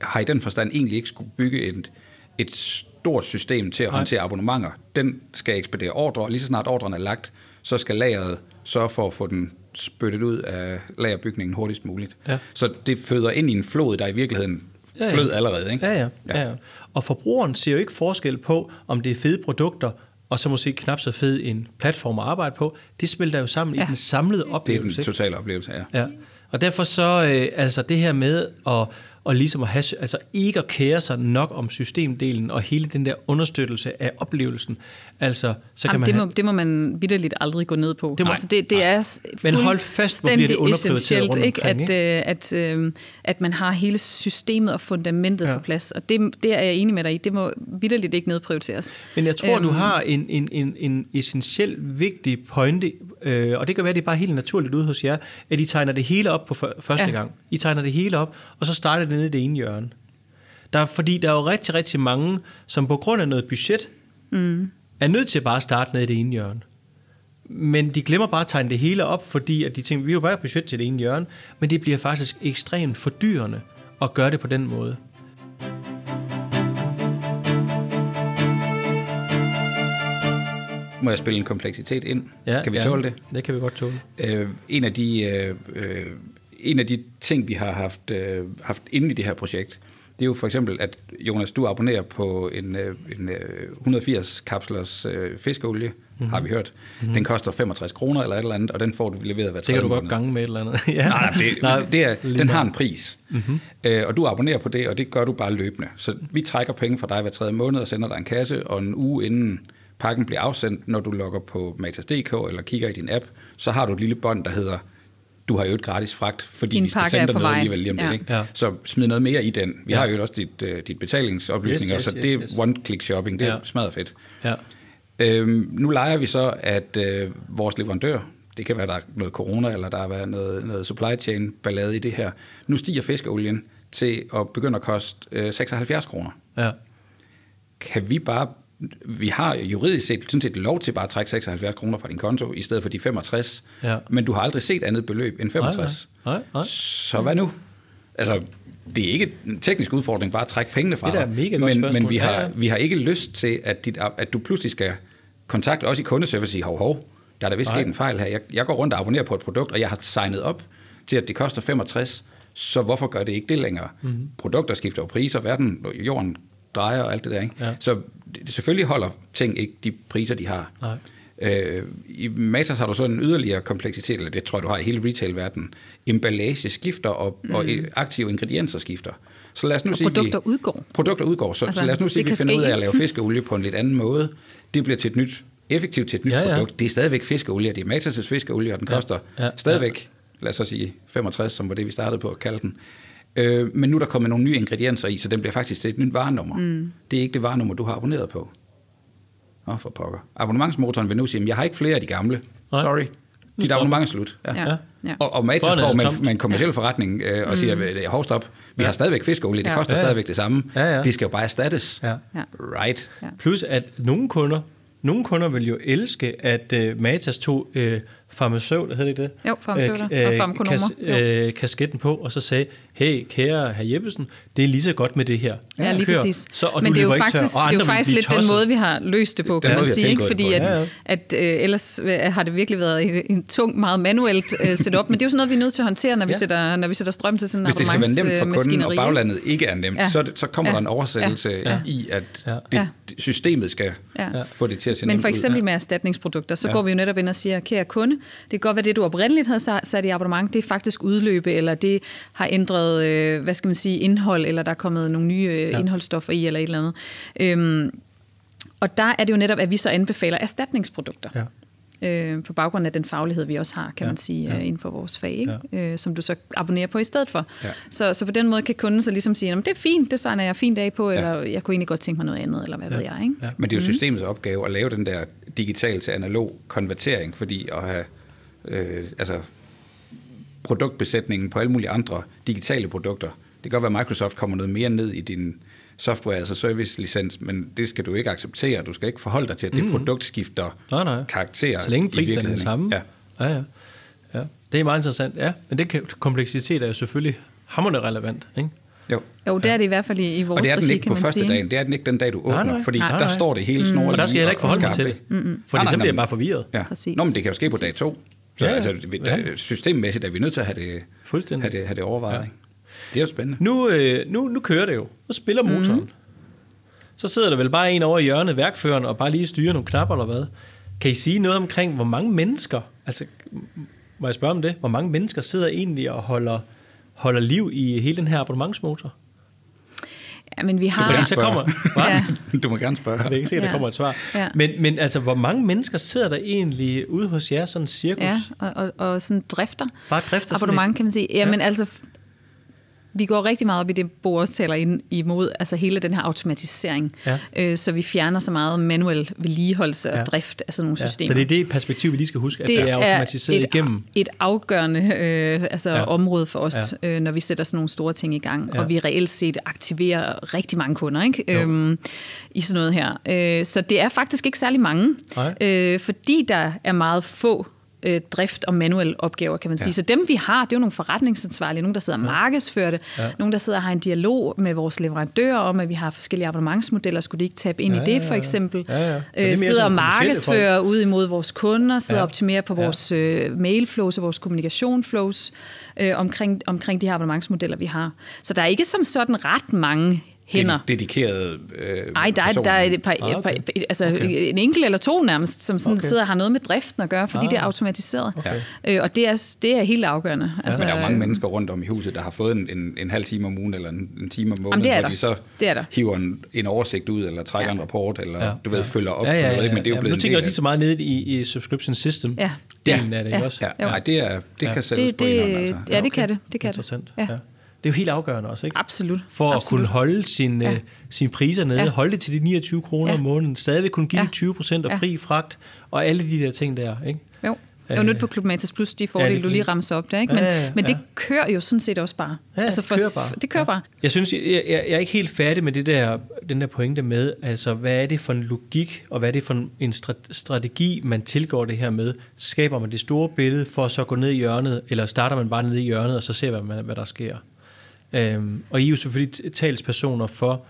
har i den forstand egentlig ikke skulle bygge et, et stort system til at håndtere Nej. abonnementer. Den skal ekspedere ordre, og lige så snart ordren er lagt, så skal lageret sørge for at få den spyttet ud af lagerbygningen hurtigst muligt. Ja. Så det føder ind i en flod, der i virkeligheden ja, ja. flød allerede. Ikke? Ja, ja, ja. ja, ja. Og forbrugeren ser jo ikke forskel på, om det er fede produkter, og så måske knap så fed en platform at arbejde på. Det spiller jo sammen ja. i den samlede oplevelse. Det er den totale oplevelse, ja. ja. Og derfor så, øh, altså det her med at og ligesom at have, altså ikke at kære sig nok om systemdelen og hele den der understøttelse af oplevelsen. Altså, så kan Jamen, man det, må, have... det må man vidderligt aldrig gå ned på. Det, må, altså, det, det er Men hold fast, hvor bliver det underprioriteret rundt ikke? Omkring, ikke? At, at, øh, at man har hele systemet og fundamentet ja. på plads. Og det, det er jeg enig med dig i. Det må vidderligt ikke nedprioriteres. Men jeg tror, øhm, du har en, en, en, en essentiel vigtig pointe, øh, og det kan være, det er bare helt naturligt ude hos jer, at I tegner det hele op på første ja. gang. I tegner det hele op, og så starter det nede i det ene hjørne. Der er, fordi der er jo rigtig, rigtig mange, som på grund af noget budget, mm. er nødt til bare at starte nede i det ene hjørne. Men de glemmer bare at tegne det hele op, fordi at de tænker, vi har bare budget til det ene hjørne, men det bliver faktisk ekstremt fordyrende at gøre det på den måde. Må jeg spille en kompleksitet ind? Ja, kan vi ja, tåle det? Det kan vi godt tåle. Øh, en, af de, øh, øh en af de ting, vi har haft, øh, haft inde i det her projekt, det er jo for eksempel, at Jonas, du abonnerer på en, øh, en 180 øh, kapslers øh, fiskeolie, mm-hmm. har vi hørt. Mm-hmm. Den koster 65 kroner eller et eller andet, og den får du leveret hver tredje måned. Det kan du godt gange med et eller andet. ja. Nej, nej, det, nej, det er, den har en pris. Mm-hmm. Øh, og du abonnerer på det, og det gør du bare løbende. Så vi trækker penge fra dig hver tredje måned og sender dig en kasse, og en uge inden pakken bliver afsendt, når du logger på Matas.dk eller kigger i din app, så har du et lille bånd, der hedder du har jo et gratis fragt, fordi Din vi skal sende dig noget alligevel lige om ja. det. Ikke? Ja. Så smid noget mere i den. Vi ja. har jo også dit, uh, dit betalingsoplysninger, yes, yes, så det er yes, one-click shopping. Det er ja. smadret fedt. Ja. Øhm, nu leger vi så, at øh, vores leverandør, det kan være, der er noget corona, eller der har været noget, noget supply chain ballade i det her. Nu stiger fiskeolien til at begynde at koste øh, 76 kroner. Ja. Kan vi bare vi har juridisk set sådan set lov til bare at trække 76 kroner fra din konto, i stedet for de 65. Ja. Men du har aldrig set andet beløb end 65. Nej, nej, nej. Så hvad nu? Altså, det er ikke en teknisk udfordring bare at trække pengene fra det er mega men, men vi, har, vi har ikke lyst til, at, dit, at du pludselig skal kontakte os i kundeservice og sige, hov, hov, der er der vist sket en fejl her. Jeg, jeg går rundt og abonnerer på et produkt, og jeg har signet op til, at det koster 65, så hvorfor gør det ikke det længere? Mm-hmm. Produkter skifter jo priser, verden, jorden drejer og alt det der. Ikke? Ja. Så det, selvfølgelig holder ting ikke de priser, de har. Nej. Øh, I Matas har du så en yderligere kompleksitet, eller det tror jeg, du har i hele retail-verdenen. Emballage skifter, og, mm. og aktive ingredienser skifter. Så lad os nu og sige, produkter vi, udgår. Produkter udgår, så, altså, så lad os nu sige, at vi finder ud af at lave fiskeolie på en lidt anden måde. Det bliver til et nyt, effektivt til et nyt ja, ja. produkt. Det er stadigvæk fiskeolie, det er Matas' fiskeolie, og den koster ja, ja, stadigvæk lad os så sige 65, som var det, vi startede på at kalde den. Øh, men nu er der kommet nogle nye ingredienser i, så den bliver faktisk til et nyt varenummer. Mm. Det er ikke det varenummer, du har abonneret på. Åh, for pokker. Abonnementsmotoren vil nu sige, at jeg har ikke flere af de gamle. Nej. Sorry. Dit abonnement er slut. Ja. Ja. Ja. Og, og Matas står med, med en kommersiel ja. forretning øh, og mm. siger, at hold op, vi ja. har stadigvæk fiskeolie, det ja. koster ja. stadigvæk det samme. Ja, ja. Det skal jo bare erstattes. Ja. Right. Ja. Plus at nogle kunder, nogle kunder vil jo elske, at uh, Matas tog uh, farmaceut, hedder det ikke det? Jo, farmaceuter øh, og farmakonomer. Kas, øh, kasketten på, og så sagde, hey, kære herr Jeppesen, det er lige så godt med det her. Ja, lige Kør. præcis. Så, og Men det er jo faktisk, tør, det er jo faktisk lidt tosset. den måde, vi har løst det på, kan man sige. Ikke? Fordi at, ja, ja. at øh, ellers øh, har det virkelig været en tung, meget manuelt øh, setup. Men det er jo sådan noget, vi er nødt til at håndtere, når vi, ja. sætter, når vi sætter strøm til sådan en Hvis det skal være nemt for kunden, og baglandet ikke er nemt, ja. så, så kommer ja. der en oversættelse ja. i, at det, systemet skal få det til at se Men for eksempel med erstatningsprodukter, så går vi jo netop ind og siger, kære kunde, det kan godt være, det du oprindeligt havde sat i abonnement, det er faktisk udløbe, eller det har ændret, øh, hvad skal man sige, indhold, eller der er kommet nogle nye øh, ja. indholdsstoffer i, eller et eller andet. Øhm, og der er det jo netop, at vi så anbefaler erstatningsprodukter. Ja øh, på baggrund af den faglighed, vi også har, kan ja, man sige, ja. øh, inden for vores fag, ikke? Ja. Øh, som du så abonnerer på i stedet for. Ja. Så, så på den måde kan kunden så ligesom sige, det er fint, det signer jeg fint af på, ja. eller jeg kunne egentlig godt tænke mig noget andet, eller hvad ja. ved jeg. Ikke? Ja. Men det er jo mhm. systemets opgave at lave den der digital til analog konvertering, fordi at have øh, altså produktbesætningen på alle mulige andre digitale produkter. Det kan godt være, at Microsoft kommer noget mere ned i din software, altså service-licens, men det skal du ikke acceptere. Du skal ikke forholde dig til, at det mm. produkt skifter nej, nej. karakter Så længe prisen er den samme. Ja. Ja, ja. ja. Det er meget interessant. Ja, men den kompleksitet er jo selvfølgelig hammerende relevant, ikke? Jo. Jo, det er det i hvert fald i, i vores Og det er den ikke på første sige. dagen, det er den ikke den dag, du åbner, nej, nej. fordi nej, nej. der står det hele snorligt. Mm. Og der skal jeg heller ikke forholde mig til det, mm-hmm. fordi så bliver jeg bare forvirret. Ja. Præcis. Nå, men det kan jo ske på dag to. Så ja, altså, ja. systemmæssigt er vi nødt til at have det, Fuldstændig. have det, have det overvejet. Ja. Det er jo spændende. Nu, øh, nu, nu kører det jo. Nu spiller motoren. Mm. Så sidder der vel bare en over i hjørnet, værkføreren, og bare lige styrer nogle knapper eller hvad. Kan I sige noget omkring, hvor mange mennesker, altså må jeg spørge om det, hvor mange mennesker sidder egentlig og holder, holder liv i hele den her abonnementsmotor? Ja, men vi har... Fordi så kommer... ja. Du må gerne spørge. Det er ikke sikkert, ja. der kommer et svar. Ja. Men, men altså, hvor mange mennesker sidder der egentlig ude hos jer, sådan cirkus? Ja, og, og, og sådan drifter. Bare drifter? Abonnement, kan man sige. Ja, ja. men altså, vi går rigtig meget op i det, Bo også taler ind imod, altså hele den her automatisering, ja. øh, så vi fjerner så meget manuel vedligeholdelse og ja. drift af sådan nogle ja. systemer. For det er det perspektiv, vi lige skal huske, at det, det er automatiseret et, igennem. et afgørende øh, altså ja. område for os, ja. øh, når vi sætter sådan nogle store ting i gang, ja. og vi reelt set aktiverer rigtig mange kunder ikke? Øhm, i sådan noget her. Øh, så det er faktisk ikke særlig mange, øh, fordi der er meget få øh, drift og manuelle opgaver, kan man sige. Ja. Så dem vi har, det er jo nogle forretningsansvarlige, nogle der sidder og markedsfører det, ja. nogle der sidder og har en dialog med vores leverandører om, at vi har forskellige abonnementsmodeller, skulle de ikke tabe ind ja, i det for eksempel. Ja, ja. Øh, sidder og markedsfører ud imod vores kunder, sidder ja. og optimerer på vores øh, mailflows og vores kommunikationsflows øh, omkring, omkring de her abonnementsmodeller, vi har. Så der er ikke som sådan ret mange hænder. Dedikerede øh, Nej, der er, der er et par, ah, okay. altså okay. en enkelt eller to nærmest, som sådan okay. sidder og har noget med driften at gøre, fordi ah. det er automatiseret. Okay. Øh, og det er, det er helt afgørende. Ja, altså, men der er jo mange mennesker rundt om i huset, der har fået en, en, en halv time om ugen, eller en, en time om måneden, hvor der. de så det er der. hiver en, en oversigt ud, eller trækker ja. en rapport, eller ja. du ved, følger op ja, ja, ja, ja. på noget. Men det er jo blevet Nu tænker jeg også så meget ned i, i subscription system. Ja. Delen af det, ja. også? Ja. Nej, det, er, det kan sættes på en altså. Ja, det kan det. Det kan Interessant. Det. Ja. Det er jo helt afgørende også, ikke? Absolut. For Absolut. at kunne holde sin, ja. øh, sine priser nede, ja. holde det til de 29 kroner ja. om måneden, stadigvæk kunne give ja. de 20 procent af fri fragt, og alle de der ting der, ikke? Jo. Det er jo nyt på Klub Matas Plus, de fordele, ja, det, du lige ramser op der, ikke? Men, ja, ja, ja. men det kører jo sådan set også bare. Ja, altså for, kører bare. Det kører ja. bare. Jeg synes, jeg, jeg, jeg er ikke helt færdig med det der, den der pointe med, altså hvad er det for en logik, og hvad er det for en strategi, man tilgår det her med? Skaber man det store billede for at så gå ned i hjørnet, eller starter man bare ned i hjørnet, og så ser man, hvad der sker? Øhm, og I er jo selvfølgelig talspersoner for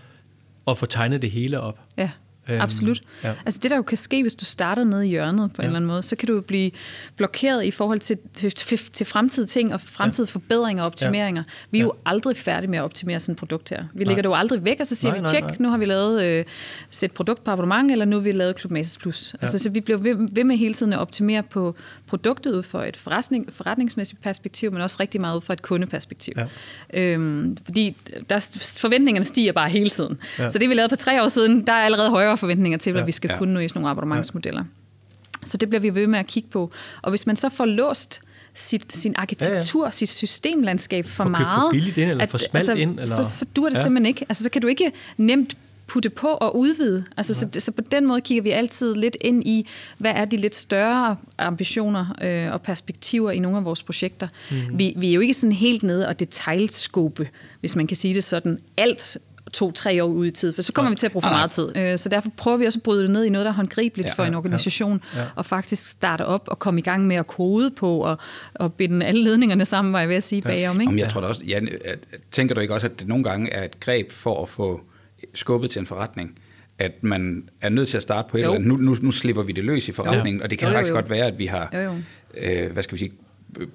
at få tegnet det hele op. Ja. Øhm, Absolut. Ja. Altså det, der jo kan ske, hvis du starter nede i hjørnet på ja. en eller anden måde, så kan du blive blokeret i forhold til, til, til fremtidige ting og fremtidige ja. forbedringer og optimeringer. Vi er ja. jo aldrig færdige med at optimere sådan et produkt her. Vi nej. lægger det jo aldrig væk, og så siger nej, vi, tjek, nu har vi lavet øh, sæt produkt på abonnement, eller nu har vi lavet Club Masis Plus. Ja. Altså, så vi bliver ved, ved med hele tiden at optimere på produktet ud fra et forretning, forretningsmæssigt perspektiv, men også rigtig meget ud fra et kundeperspektiv. Ja. Øhm, fordi der, forventningerne stiger bare hele tiden. Ja. Så det, vi lavede på tre år siden, der er allerede højere højere forventninger til, hvad ja, vi skal ja. kunne nu i sådan nogle abonnementsmodeller. Så det bliver vi ved med at kigge på. Og hvis man så får låst sit, sin arkitektur, ja, ja. sit systemlandskab for, for meget. For billigt ind, eller for smalt altså, ind. Eller? Så, så dur det ja. simpelthen ikke. Altså, så kan du ikke nemt putte på og udvide. Altså, så, så på den måde kigger vi altid lidt ind i, hvad er de lidt større ambitioner øh, og perspektiver i nogle af vores projekter. Mm. Vi, vi er jo ikke sådan helt nede og detaljskope, hvis man kan sige det sådan, alt to-tre år ud i tid, for så kommer ja. vi til at bruge for meget tid. Øh, så derfor prøver vi også at bryde det ned i noget, der er håndgribeligt ja, for en organisation, ja, ja. og faktisk starte op og komme i gang med at kode på, og, og binde alle ledningerne sammen, var jeg ved at sige ja. bagom. Ikke? Jamen, jeg tror da også, Jan, tænker du ikke også, at det nogle gange er et greb for at få skubbet til en forretning, at man er nødt til at starte på et eller andet. Nu, nu, nu slipper vi det løs i forretningen, jo. og det kan jo, faktisk jo. godt være, at vi har, jo, jo. Øh, hvad skal vi sige,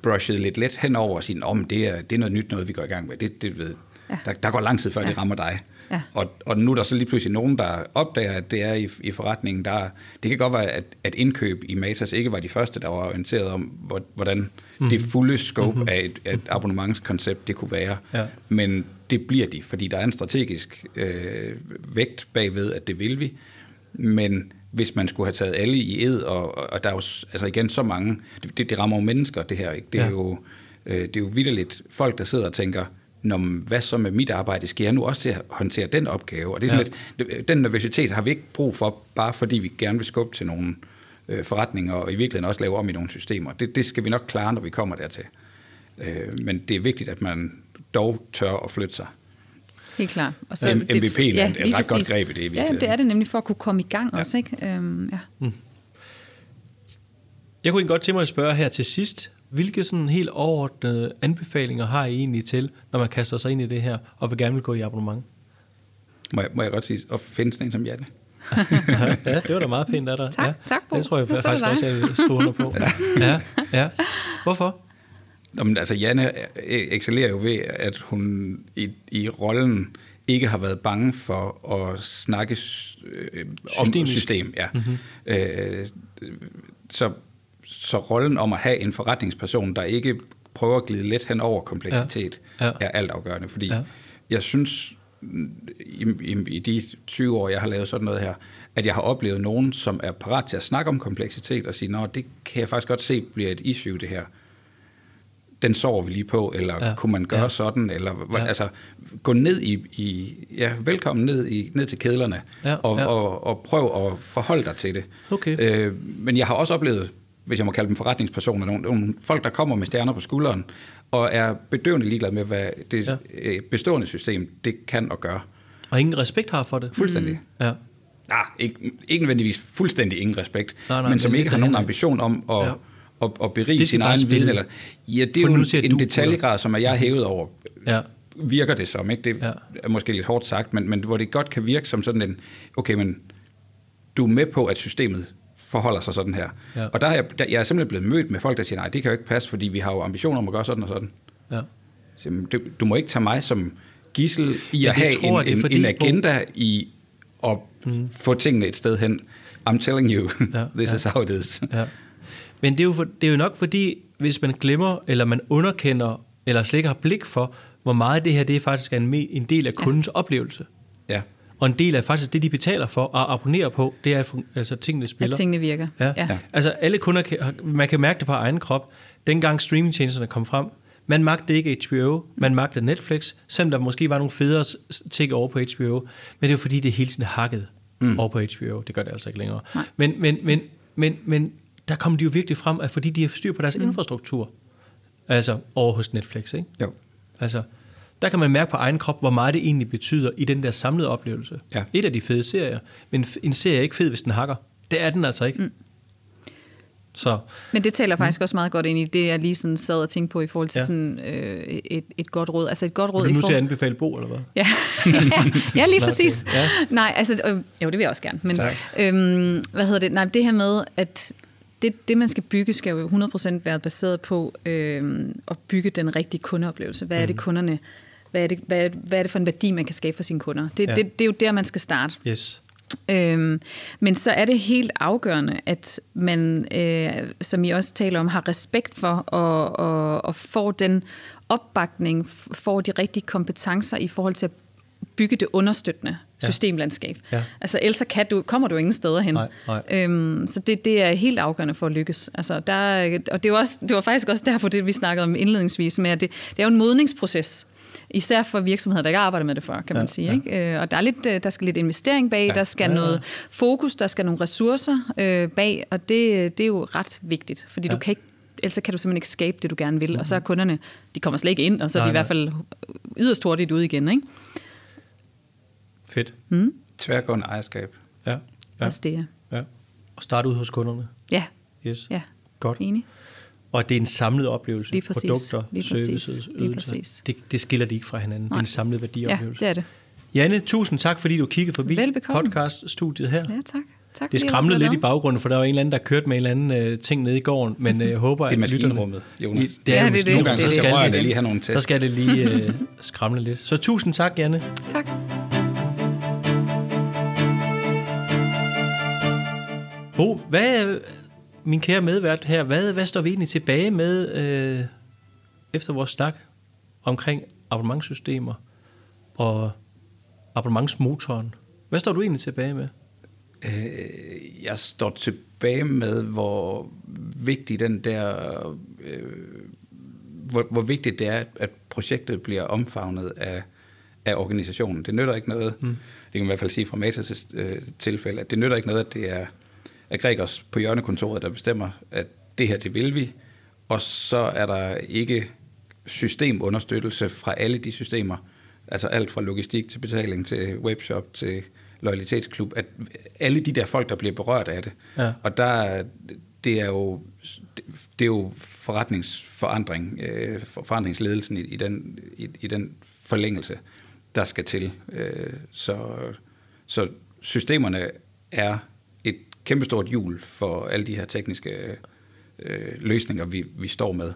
brushet lidt let henover og sige, om det er, det er noget nyt, noget vi går i gang med. Det, det ved, ja. der, der går lang tid, før ja. det rammer dig. Ja. Og, og nu er der så lige pludselig nogen, der opdager, at det er i, i forretningen. Der, det kan godt være, at, at indkøb i Matas ikke var de første, der var orienteret om, hvordan mm. det fulde scope mm-hmm. af et, et abonnementskoncept det kunne være. Ja. Men det bliver de, fordi der er en strategisk øh, vægt bagved, at det vil vi. Men hvis man skulle have taget alle i ed, og, og der er jo altså igen så mange, det, det rammer jo mennesker, det her. Ikke? Det, er ja. jo, øh, det er jo vidderligt folk, der sidder og tænker, Nå, hvad så med mit arbejde? Skal jeg nu også til at håndtere den opgave? Og det er sådan ja. lidt, den nervøsitet har vi ikke brug for, bare fordi vi gerne vil skubbe til nogle øh, forretninger, og i virkeligheden også lave om i nogle systemer. Det, det skal vi nok klare, når vi kommer dertil. Øh, men det er vigtigt, at man dog tør at flytte sig. Helt klart. Og så MVP'en ja, er et ret præcis. godt greb i det. Ja, det er det nemlig for at kunne komme i gang ja. også. Ikke? Øhm, ja. Mm. Jeg kunne godt tænke mig at spørge her til sidst, hvilke sådan helt overordnede anbefalinger har I egentlig til, når man kaster sig ind i det her, og vil gerne vil gå i abonnement? Må jeg, må jeg godt sige, at finde sådan en som Janne? ja, det var da meget pænt af dig. Tak, ja. tak Bo. Det tror jeg faktisk også, jeg vil skrive under på. ja, ja. Hvorfor? Nå, men, altså, Janne excellerer jo ved, at hun i, i rollen ikke har været bange for at snakke øh, om system. Ja. Mm-hmm. Øh, så så rollen om at have en forretningsperson, der ikke prøver at glide let hen over kompleksitet, ja. Ja. er altafgørende. Fordi ja. jeg synes, i, i, i de 20 år, jeg har lavet sådan noget her, at jeg har oplevet nogen, som er parat til at snakke om kompleksitet og sige, at det kan jeg faktisk godt se bliver et issue, det her. Den sover vi lige på, eller ja. kunne man gøre ja. sådan, eller ja. altså gå ned i, i, ja, velkommen ned, i, ned til kedlerne, ja. Og, ja. Og, og prøv at forholde dig til det. Okay. Øh, men jeg har også oplevet hvis jeg må kalde dem forretningspersoner, nogle, nogle folk, der kommer med stjerner på skulderen, og er bedøvende ligeglade med, hvad det ja. Øh, bestående system det kan og gør. Og ingen respekt har for det? Fuldstændig. Mm. Ja. Nej, ikke, ikke nødvendigvis fuldstændig ingen respekt, nej, nej, men som ikke har nogen ambition om at, ja. at, at berige sin egen viden. Eller, ja, det er jo en, en detaljegrad, som er jeg hævet over. Ja. Virker det som, ikke? Det ja. er måske lidt hårdt sagt, men, men hvor det godt kan virke som sådan en, okay, men du er med på, at systemet forholder sig sådan her. Ja. Og der er jeg, der, jeg er simpelthen blevet mødt med folk, der siger, nej, det kan jo ikke passe, fordi vi har jo ambitioner om at gøre sådan og sådan. Ja. Så, du, du må ikke tage mig som gissel i at have tror, en, en, en agenda på... i at mm. få tingene et sted hen. I'm telling you, ja, this ja. is how it is. Ja. Men det er, jo for, det er jo nok fordi, hvis man glemmer, eller man underkender, eller slet ikke har blik for, hvor meget det her det er faktisk en, en del af kundens ja. oplevelse. Ja. Og en del af faktisk det, de betaler for at abonnere på, det er, at altså, tingene spiller. At tingene virker. Ja. ja. Altså alle kunder, kan, man kan mærke det på egen krop. Dengang streamingtjenesterne kom frem, man magtede ikke HBO, man magtede Netflix, selvom der måske var nogle federe ting over på HBO. Men det er fordi, det hele tiden hakket mm. over på HBO. Det gør det altså ikke længere. Men, men, men, men, men der kom de jo virkelig frem, at fordi de har styr på deres mm. infrastruktur, altså over hos Netflix, ikke? Jo. Altså, der kan man mærke på egen krop, hvor meget det egentlig betyder i den der samlede oplevelse. Ja. Et af de fede serier, men en serie er ikke fed, hvis den hakker. Det er den altså ikke. Mm. Så. Men det taler faktisk mm. også meget godt ind i det, jeg lige sådan sad og tænkte på i forhold til ja. sådan, øh, et, et godt råd. Altså et godt råd vil du nu til at anbefale Bo, eller hvad? Ja, ja lige præcis. Okay. Ja. Nej, altså, øh, jo, det vil jeg også gerne. Men, øhm, hvad hedder det? Nej, det her med, at det, det, man skal bygge, skal jo 100% være baseret på øh, at bygge den rigtige kundeoplevelse. Hvad er det, mm. kunderne hvad er det, hvad, hvad er det for en værdi, man kan skabe for sine kunder. Det, ja. det, det er jo der, man skal starte. Yes. Øhm, men så er det helt afgørende, at man, øh, som I også taler om, har respekt for og, og, og får den opbakning, får de rigtige kompetencer i forhold til at bygge det understøttende systemlandskab. Ja. Altså ellers kan du, kommer du ingen steder hen. Nej, nej. Øhm, så det, det er helt afgørende for at lykkes. Altså, der, og det var, også, det var faktisk også derfor, det vi snakkede om indledningsvis, med at det, det er jo en modningsproces. Især for virksomheder, der ikke arbejder med det før, kan man ja, sige. Ja. Ikke? Øh, og der, er lidt, øh, der skal lidt investering bag, ja, der skal ja, ja. noget fokus, der skal nogle ressourcer øh, bag, og det, det er jo ret vigtigt, fordi ja. du kan ikke ellers kan du simpelthen ikke skabe det, du gerne vil. Mm. Og så er kunderne, de kommer slet ikke ind, og så er de nej, i hvert fald yderst hurtigt ud igen. Ikke? Fedt. Mm. Tværgående ejerskab. Ja. ja. Også det, ja. ja. Og starte ud hos kunderne. Ja. Yes. Ja. Godt. Enig. Og det er en samlet oplevelse. Lige præcis. Produkter, Lige services, Lige præcis. Det, det skiller de ikke fra hinanden. Nej. Det er en samlet værdioplevelse. Ja, det er det. Janne, tusind tak, fordi du kiggede forbi podcast-studiet her. Ja, tak. Tak, det skramlede lidt i baggrunden, for der var en eller anden, der kørte med en eller anden uh, ting nede i gården, men uh, jeg håber, at... Det er maskinrummet, Jonas. Det er ja, det, det, Nogle gange, så skal det, det lige have nogle test. Så skal det lige uh, skramle lidt. Så tusind tak, Janne. Tak. Bo, hvad, min kære medvært her, hvad, hvad står vi egentlig tilbage med øh, efter vores snak omkring abonnementssystemer og abonnementsmotoren? Hvad står du egentlig tilbage med? Øh, jeg står tilbage med, hvor vigtig den der... Øh, hvor, hvor vigtigt det er, at projektet bliver omfavnet af, af organisationen. Det nytter ikke noget, mm. det kan man i hvert fald sige fra Matas øh, tilfælde, at det nytter ikke noget, at det er af Gregers på hjørnekontoret, der bestemmer, at det her, det vil vi, og så er der ikke systemunderstøttelse fra alle de systemer, altså alt fra logistik til betaling til webshop til loyalitetsklub, at alle de der folk, der bliver berørt af det, ja. og der, det er jo det er jo forretningsforandring, øh, forandringsledelsen i, i, den, i, i den forlængelse, der skal til. Øh, så, så systemerne er kæmpestort hjul for alle de her tekniske øh, løsninger, vi, vi står med.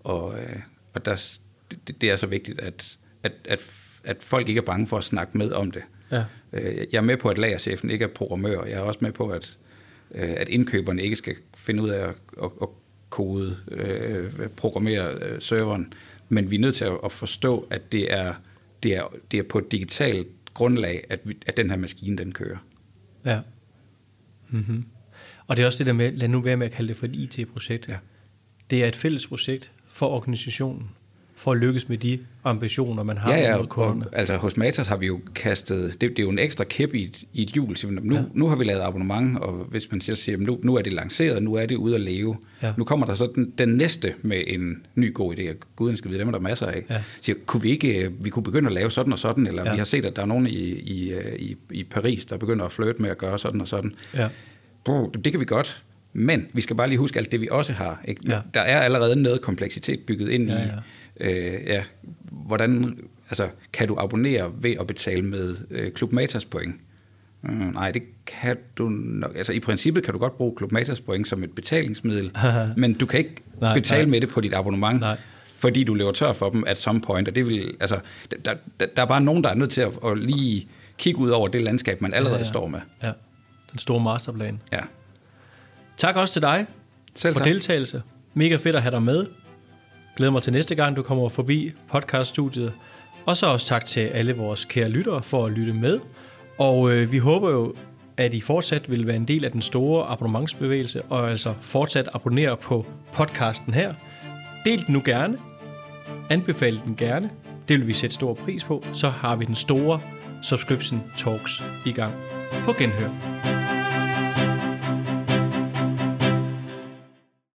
Og, øh, og der, det, det er så vigtigt, at, at, at, at folk ikke er bange for at snakke med om det. Ja. Øh, jeg er med på, at lagerchefen ikke er programmør. Jeg er også med på, at, øh, at indkøberne ikke skal finde ud af at, at, at kode, øh, programmere øh, serveren. Men vi er nødt til at, at forstå, at det er, det, er, det er på et digitalt grundlag, at, vi, at den her maskine den kører. Ja. Mm-hmm. Og det er også det der med, lad nu være med at kalde det for et IT-projekt. Ja. Det er et fælles projekt for organisationen, for at lykkes med de ambitioner, man har ja, ja, med kunderne. Og, altså hos Matas har vi jo kastet, det, det er jo en ekstra kæp i et, i et hjul. Nu, ja. nu har vi lavet abonnement, og hvis man siger, siger nu, nu er det lanceret, nu er det ude at leve. Ja. Nu kommer der så den, den næste med en ny god idé, og guden skal vide, dem er der masser af. Ja. Siger, kunne vi ikke, vi kunne begynde at lave sådan og sådan, eller ja. vi har set, at der er nogen i, i, i, i Paris, der begynder at flytte med at gøre sådan og sådan. Ja. det kan vi godt, men vi skal bare lige huske alt det, vi også har. Ikke? Ja. Der er allerede noget kompleksitet bygget ind ja, ja. Øh, ja, hvordan, altså, kan du abonnere ved at betale med øh, Klub Matas point? Mm, nej, det kan du nok. Altså i princippet kan du godt bruge Klub Matas point som et betalingsmiddel, men du kan ikke nej, betale nej. med det på dit abonnement. Nej fordi du lever tør for dem at some point, og det vil, altså, der, der, der er bare nogen, der er nødt til at, at lige kigge ud over det landskab, man allerede ja, ja. står med. Ja, den store masterplan. Ja. Tak også til dig Selv for tak. deltagelse. Mega fedt at have dig med. Glæder mig til næste gang, du kommer forbi podcaststudiet. Og så også tak til alle vores kære lyttere for at lytte med. Og øh, vi håber jo, at I fortsat vil være en del af den store abonnementsbevægelse, og altså fortsat abonnere på podcasten her. Del den nu gerne. Anbefale den gerne. Det vil vi sætte stor pris på. Så har vi den store subscription talks i gang. På genhør.